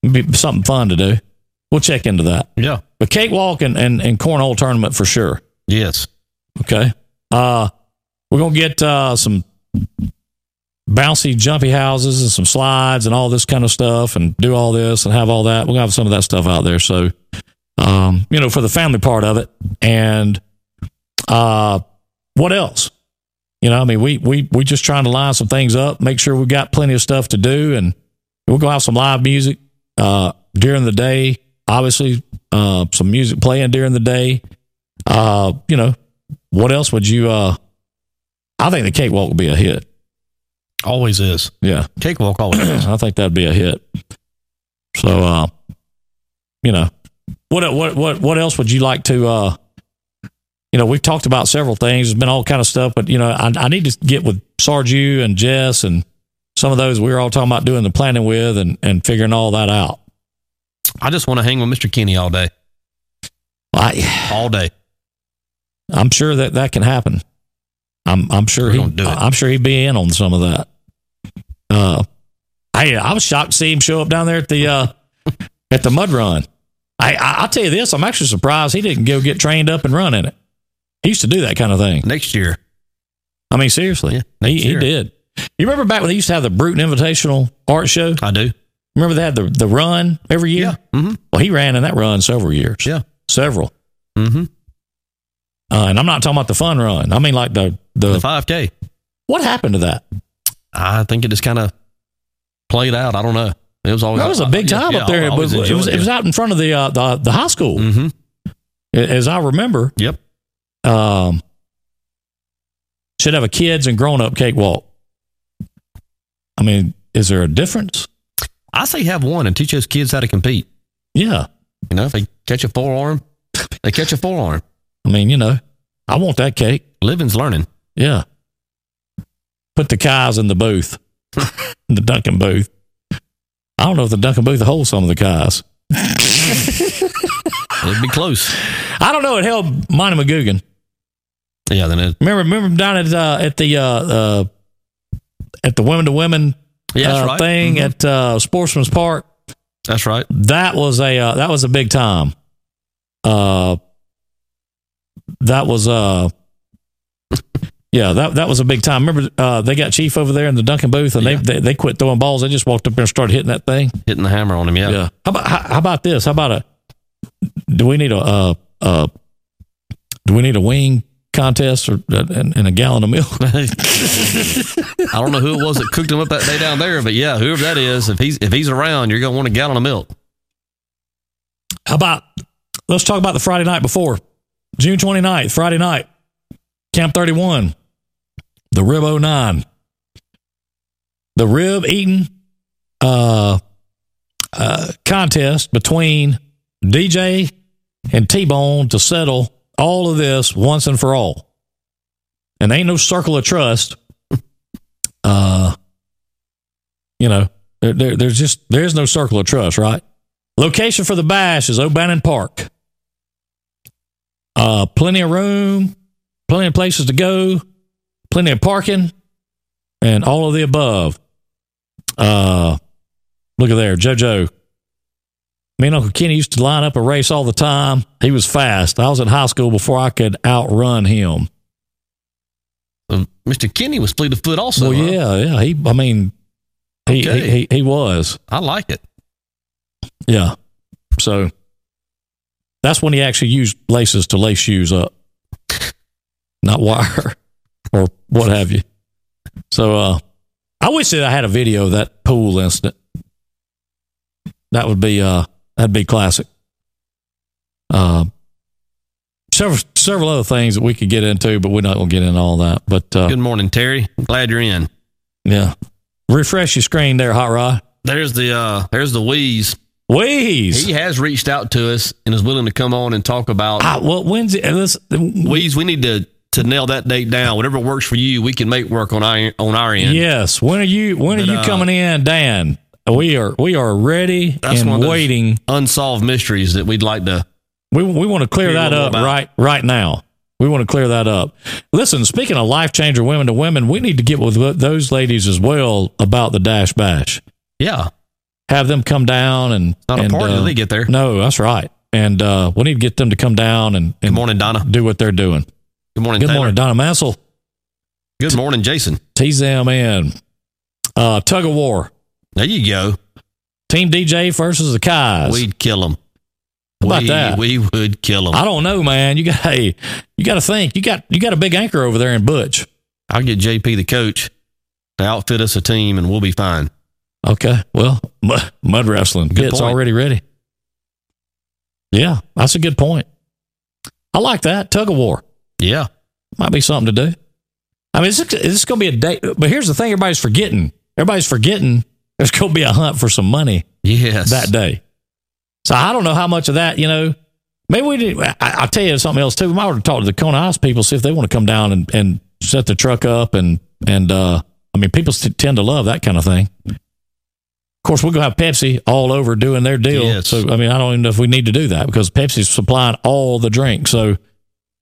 be something fun to do. We'll check into that. Yeah. But cakewalk and, and, and cornhole tournament for sure. Yes. Okay. Uh, we're gonna get uh, some bouncy, jumpy houses and some slides and all this kind of stuff, and do all this and have all that. We're gonna have some of that stuff out there. So, um, you know, for the family part of it, and uh, what else? You know, I mean, we we we just trying to line some things up, make sure we've got plenty of stuff to do, and we're gonna have some live music uh, during the day. Obviously, uh, some music playing during the day. Uh, you know, what else would you? Uh, I think the cakewalk would be a hit. Always is. Yeah, Cakewalk always is. I think that'd be a hit. So, uh, you know, what what what what else would you like to? Uh, you know, we've talked about several things. There's been all kind of stuff, but you know, I, I need to get with Sarge you and Jess and some of those we were all talking about doing the planning with and and figuring all that out. I just want to hang with Mr. Kenny all day. I All day. I'm sure that that can happen. I'm I'm sure We're he do it. I'm sure he'd be in on some of that. Uh, I I was shocked to see him show up down there at the uh at the mud run. I, I I'll tell you this, I'm actually surprised he didn't go get trained up and run in it. He used to do that kind of thing. Next year. I mean, seriously, Yeah, he, he did. You remember back when they used to have the Brewton Invitational Art Show? I do. Remember they had the the run every year? Mm-hmm. Well, he ran in that run several years. Yeah. several. Mm-hmm. Uh, and I'm not talking about the fun run. I mean, like the The the 5K. what happened to that? I think it just kind of played out. I don't know. It was always That was a big time up there. It was, it was, it was out in front of the uh, the, the high school, Mm-hmm. as I remember. Yep. Um, should have a kids and grown up cakewalk. I mean, is there a difference? I say have one and teach those kids how to compete. Yeah. You know, if they catch a forearm, they catch a forearm. I mean, you know, I want that cake. Living's learning. Yeah. Put the Kais in the booth, in the Duncan booth. I don't know if the Duncan booth will hold some of the Kais. It'd be close. I don't know. It held Monty McGugan. Yeah, then it, Remember, remember down at uh, at the uh, uh, at the women to women yeah, uh, right. thing Mhm. at uh, Sportsman's Park. That's right. That was a uh, that was a big time. Uh, that was uh, yeah, that that was a big time. Remember, uh, they got Chief over there in the Duncan booth, and Yeah. they, they they quit throwing balls. They just walked up there and started hitting that thing. Hitting the hammer on him. Yeah. Yeah. How about how, how about this? How about a? Do we need a uh uh? Do we need a wing contest or uh, and, and a gallon of milk? I don't know who it was that cooked him up that day down there, but yeah, whoever that is, if he's if he's around, you're gonna want a gallon of milk. How about let's talk about the Friday night before June 29th, Friday night, Camp 31, the Rib 09, the rib eating uh, uh, contest between DJ and T Bone to settle all of this once and for all. And ain't no circle of trust. Uh, you know, there, there, there's just there's no circle of trust, right? Location for the bash is O'Bannon Park. Uh, plenty of room, plenty of places to go, plenty of parking, and all of the above. Uh, look at there, JoJo. Me and Uncle Kenny used to line up a race all the time. He was fast. I was in high school before I could outrun him. So Mr. Kenny was fleet of foot also. well, huh? yeah, yeah. He, I mean, he, Okay. he, he, he was. I like it. Yeah. So that's when he actually used laces to lace shoes up, not wire or what have you. So uh, I wish that I had a video of that pool incident. That would be uh, that'd be classic. Uh, several several other things that we could get into, but we're not going to get into all that. But uh, Good morning, Terry. Glad you're in. yeah, refresh your screen there, Hot Rod. There's the uh there's the wheeze. Wheeze. He has reached out to us and is willing to come on and talk about Ah, well, when's it? Let's, wheeze. We need to to nail that date down. Whatever works for you, we can make work on our on our end. Yes. When are you when are But, you uh, coming in, Dan? We are we are ready That's and waiting. Unsolved mysteries that we'd like to. We we want to clear that up about- right right now. We want to clear that up. Listen, speaking of life changer women to women, we need to get with those ladies as well about the dash bash. Yeah. Have them come down and Not a and, party uh, they get there. No, that's right. And uh, we need to get them to come down and, Good and morning, Donna. do what they're doing. Good morning, Good Taylor. morning, Donna Mansell. Good morning, Jason. Tease them in. Uh, tug of war. There you go. Team DJ versus the Kais. We'd kill them. How about we, that? We would kill them. I don't know, man. You got hey, you got to think. You got you got a big anchor over there in Butch. I'll get JP the coach to outfit us a team, and we'll be fine. Okay. Well, mud, wrestling. Good It's point. already ready. Yeah, that's a good point. I like that tug of war. Yeah. Might be something to do. I mean, it's, it's going to be a day. But here's the thing: everybody's forgetting. Everybody's forgetting. There's going to be a hunt for some money Yes. that day. So I don't know how much of that, you know. Maybe we did. I, I'll tell you something else too. We might want to talk to the Kona Ice people, see if they want to come down and, and set the truck up and and uh, I mean, people tend to love that kind of thing. Of course, we're gonna have Pepsi all over doing their deal. Yes. So I mean, I don't even know if we need to do that because Pepsi's supplying all the drinks. So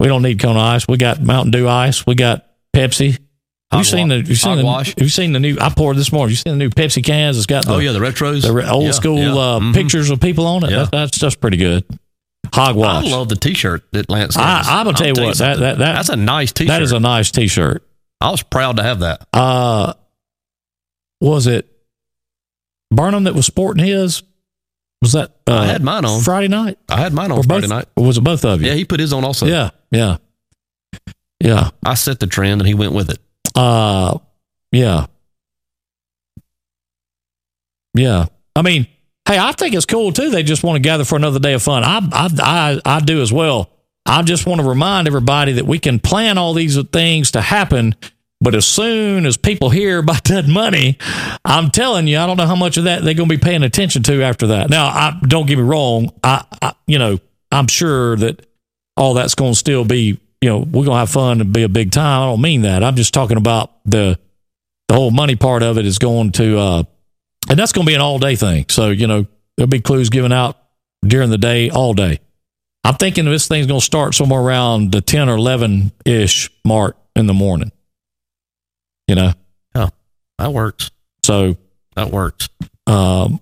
we don't need Kona Ice. We got Mountain Dew Ice. We got Pepsi. Have you seen the? You seen the? Have you seen the new? I poured this morning. You seen the new Pepsi cans? It's got the, Oh, yeah, the retros. the re- old Yeah, school yeah. uh, Mhm. pictures of people on it. Yeah. That, just pretty good. Hogwash. I love the T-shirt that Lance. I, has. I'm gonna tell I'll you what that, that that that's a nice T-shirt. that is a nice T-shirt. I was proud to have that. Uh, was it Burnham that was sporting his? Was that uh, I had mine on. Friday night I had mine on or Friday both? night. Was it both of you? Yeah, he put his on also. yeah, yeah, yeah. I set the trend and he went with it. Uh, yeah, yeah. I mean, hey, I think it's cool too. They just want to gather for another day of fun. I, I, I, I do as well. I just want to remind everybody that we can plan all these things to happen, but as soon as people hear about that money, I'm telling you, I don't know how much of that they're going to be paying attention to after that. Now, I don't get me wrong. I, I you know, I'm sure that all that's going to still be, you know, we're going to have fun and be a big time. I don't mean that. I'm just talking about the the whole money part of it is going to, uh, and that's going to be an all day thing. So you know, there'll be clues given out during the day, all day. I'm thinking this thing's going to start somewhere around the 10 or 11 ish mark in the morning. You know, yeah, That works. so That works. um,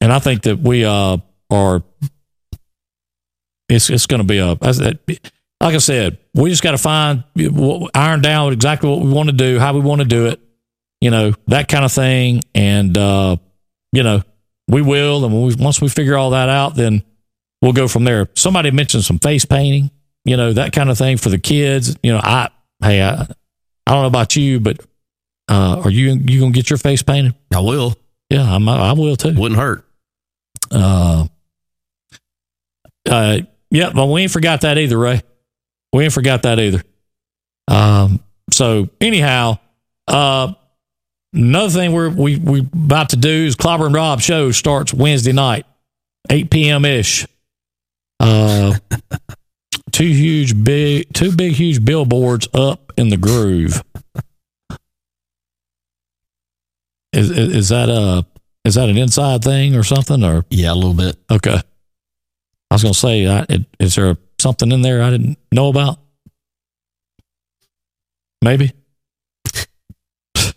and I think that we uh, are. It's it's going to be a like I said. We just got to find iron down exactly what we want to do, how we want to do it, you know, that kind of thing, and uh, you know, we will. And when we, once we figure all that out, then we'll go from there. Somebody mentioned some face painting, you know, that kind of thing for the kids. You know, I hey, I, I don't know about you, but uh, are you you gonna get your face painted? I will. Yeah, I'm, I will too. Wouldn't hurt. Uh, uh, yeah, but we ain't forgot that either, Ray. We ain't forgot that either. Um, so anyhow, uh, another thing we're we we about to do is Clobber and Rob show starts Wednesday night, eight p.m. ish. Uh, two huge big, two big huge billboards up in the groove. Is, is is that a is that an inside thing or something or Yeah, a little bit. Okay. I was going to say, I, it, is there something in there I didn't know about? Maybe.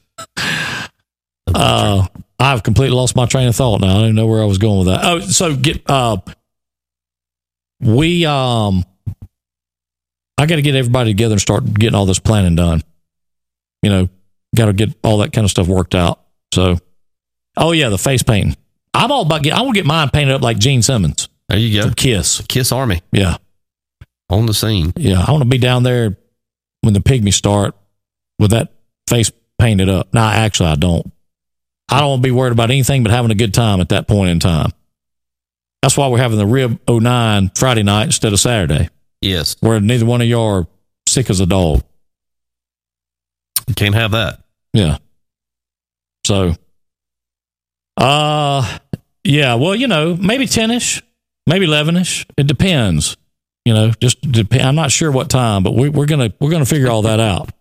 uh, I've completely lost my train of thought now. I don't know where I was going with that. Oh, so get uh, we um, I got to get everybody together and start getting all this planning done. You know, got to get all that kind of stuff worked out. So, oh yeah, the face painting. I'm all about get. I want to get mine painted up like Gene Simmons There you go. Kiss. Kiss Army Yeah, on the scene. yeah. I want to be down there when the pygmies start with that face painted up. Nah, actually, I don't. I don't want to be worried about anything but having a good time at that point in time. That's why we're having the Rib 09 Friday night instead of Saturday, Yes. where neither one of y'all are sick as a dog. You can't have that. Yeah. So, uh, yeah. Well, you know, maybe ten-ish, maybe eleven-ish. It depends. You know, just depend. I'm not sure what time, but we, we're gonna we're gonna figure all that out.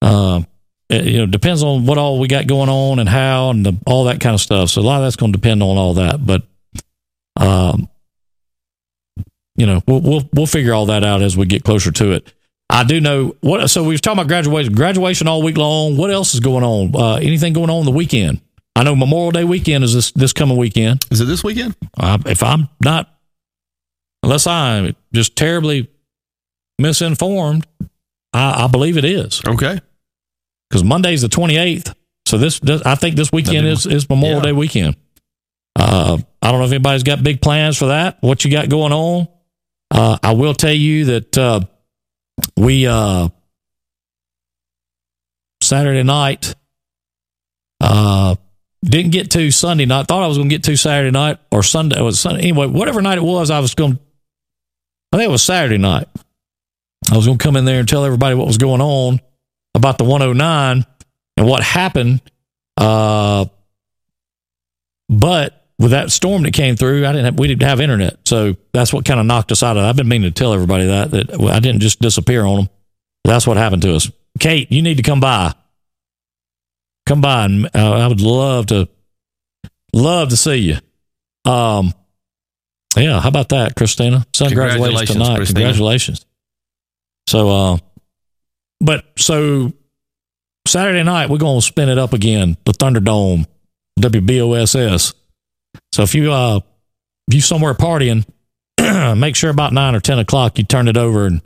Um, it, you know, depends on what all we got going on and how and the, all that kind of stuff. So a lot of that's going to depend on all that. But, um, you know, we'll we'll we'll figure all that out as we get closer to it. I do know what. So we was talking about graduation, graduation all week long. What else is going on? Uh, anything going on the weekend? I know Memorial Day weekend is this this coming weekend. Is it this weekend? Uh, if I'm not, unless I'm just terribly misinformed, I, I believe it is Okay. because Monday's the 28th. So this, this- I think this weekend is, is Memorial Yeah. Day weekend. Uh, I don't know if anybody's got big plans for that. What you got going on? Uh, I will tell you that uh, we uh, Saturday night uh, didn't get to Sunday night. Thought I was going to get to Saturday night or Sunday. It was Sunday anyway. Whatever night it was, I was going. I think it was Saturday night. I was going to come in there and tell everybody what was going on about the 109 and what happened. Uh, but with that storm that came through, I didn't have, we didn't have internet, so that's what kind of knocked us out of it. I've been meaning to tell everybody that that I didn't just disappear on them. That's what happened to us. Kate, you need to come by. Come by, and uh, I would love to love to see you. Um, yeah, how about that, Christina? Son graduates Congratulations, tonight. Christina. Congratulations. So, uh, but so Saturday night we're going to spin it up again. The Thunderdome, WBOSS. So if you uh if you somewhere partying, make sure about nine or ten o'clock you turn it over and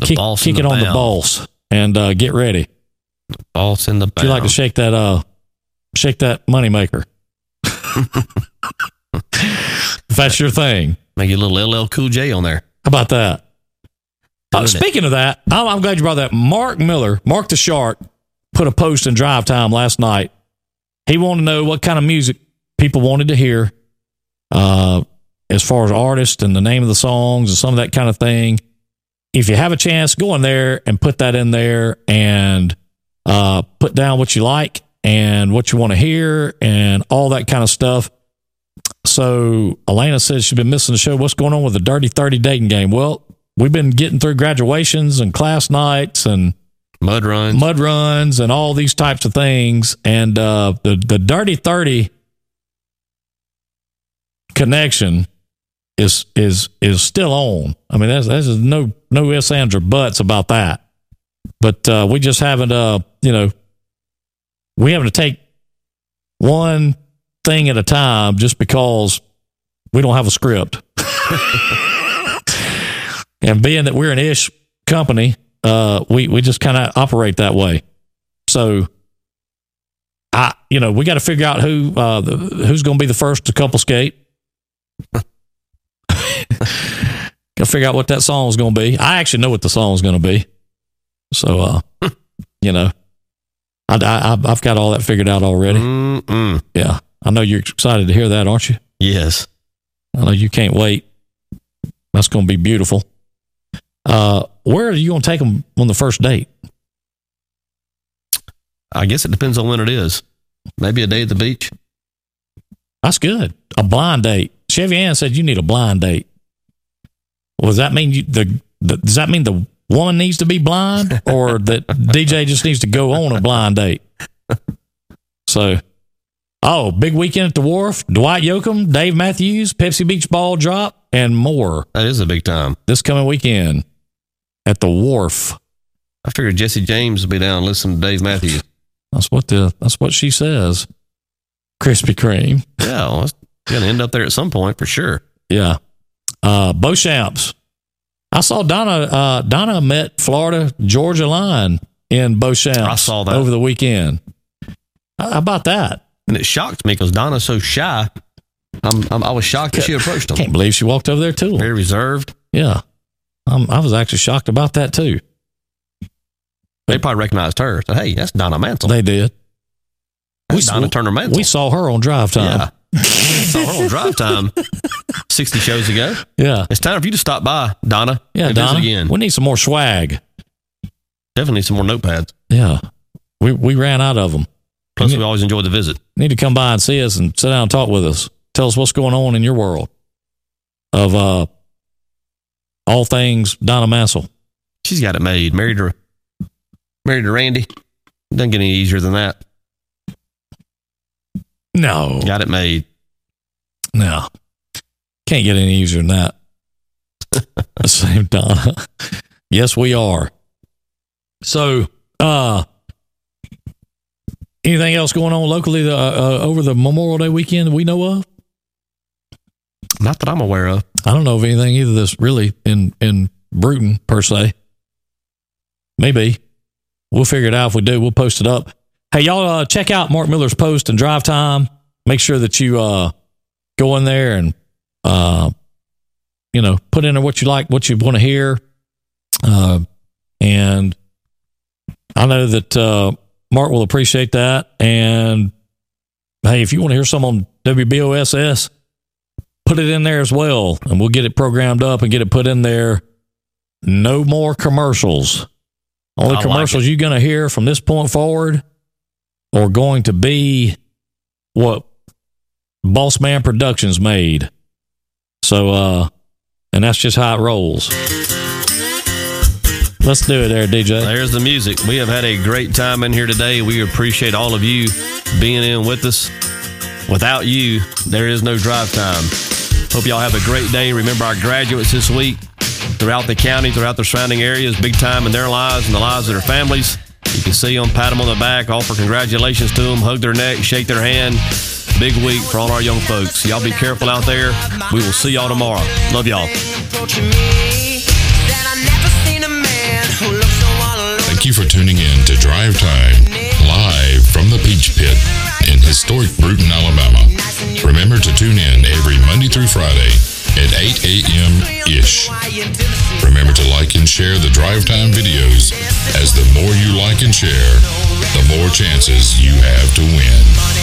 The kick, kick it the on the bounce. balls and uh, get ready. Boss in the If you like to shake that uh shake that moneymaker. if that's your thing. Make a little LL Cool J on there. How about that? Uh, speaking of that, I'm, I'm glad you brought that. Mark Miller, Mark the Shark, put a post in Drive Time last night. He wanted to know what kind of music people wanted to hear, uh, as far as artists and the name of the songs and some of that kind of thing. If you have a chance, go in there and put that in there and uh, put down what you like and what you want to hear and all that kind of stuff. So Elena says she's been missing the show. What's going on with the Dirty 30 dating game? Well, we've been getting through graduations and class nights and Mud runs. mud runs and all these types of things. And uh, the, the Dirty 30 connection is is is still on. I mean, there's, there's no no ifs, ands, or buts about that. But uh, we just haven't, uh, you know, we having to take one thing at a time just because we don't have a script. and being that we're an ish company, uh, we we just kind of operate that way. So, I you know we got to figure out who uh, the, who's going to be the first to couple skate. got to figure out what that song is going to be. I actually know what the song is going to be. So, uh, you know, I, I I've got all that figured out already. Mm-mm. Yeah, I know you're excited to hear that, aren't you? Yes. I know you can't wait. That's going to be beautiful. Uh, where are you going to take them on the first date? I guess it depends on when it is. Maybe a day at the beach. That's good. A blind date. Chevy Ann said you need a blind date. Well, does that mean you, the, the does that mean the woman needs to be blind, or that DJ just needs to go on a blind date? So, oh, big weekend at the wharf. Dwight Yoakam, Dave Matthews, Pepsi Beach Ball Drop, and more That is a big time. this coming weekend at the wharf. I figured Jesse James would be down listening to Dave Matthews. That's what the that's what she says. Krispy Kreme. Yeah, well, it's going to end up there at some point for sure. Yeah. Uh Boshamps. I saw Donna uh Donna met Florida Georgia line in Boshamps. I saw that. over the weekend. How about that? And it shocked me because Donna's so shy. I'm, I'm, I was shocked that she approached him. Can't believe she walked over there too. Very reserved. Yeah. Um, I was actually shocked about that too. They probably recognized her. So, hey, that's Donna Mantle. They did. That's Donna Turner Mansell. We saw her on drive time. Yeah. saw her on drive time 60 shows ago. Yeah. It's time for you to stop by, Donna. Yeah, Donna. again. We need some more swag. Definitely some more notepads. Yeah. We we ran out of them. Plus, Yeah. we always enjoy the visit. need to come by and see us and sit down and talk with us. Tell us what's going on in your world of uh all things Donna Mansell. She's got it made. Married to, married to Randy. Doesn't get any easier than that. No, Got it made. no, can't get any easier than that. Same Donna. yes, we are. So, uh, anything else going on locally uh, uh, over the Memorial Day weekend that we know of? Not that I'm aware of. I don't know of anything either that's really in in Brewton per se. Maybe we'll figure it out. If we do, we'll post it up. Hey, y'all, uh, check out Mark Miller's post and drive time. Make sure that you uh, go in there and uh, you know put in what you like, what you want to hear. Uh, and I know that uh, Mark will appreciate that. And hey, if you want to hear some on WBOSS, put it in there as well, and we'll get it programmed up and get it put in there. No more commercials. Only I like commercials you're going to hear from this point forward are going to be what Boss Man Productions made. So, uh, and that's just how it rolls. Let's do it there, DJ. There's the music. We have had a great time in here today. We appreciate all of you being in with us. Without you, there is no drive time. Hope y'all have a great day. Remember our graduates this week throughout the county, throughout the surrounding areas, big time in their lives and the lives of their families. You can see them, pat them on the back, offer congratulations to them, hug their neck, shake their hand. Big week for all our young folks. Y'all be careful out there. We will see y'all tomorrow. Love y'all. Thank you for tuning in to Drive Time, live from the Peach Pit in historic Brewton, Alabama. Remember to tune in every Monday through Friday at 8 a.m. ish. Remember to like and share the Drive Time videos, as the more you like and share, the more chances you have to win.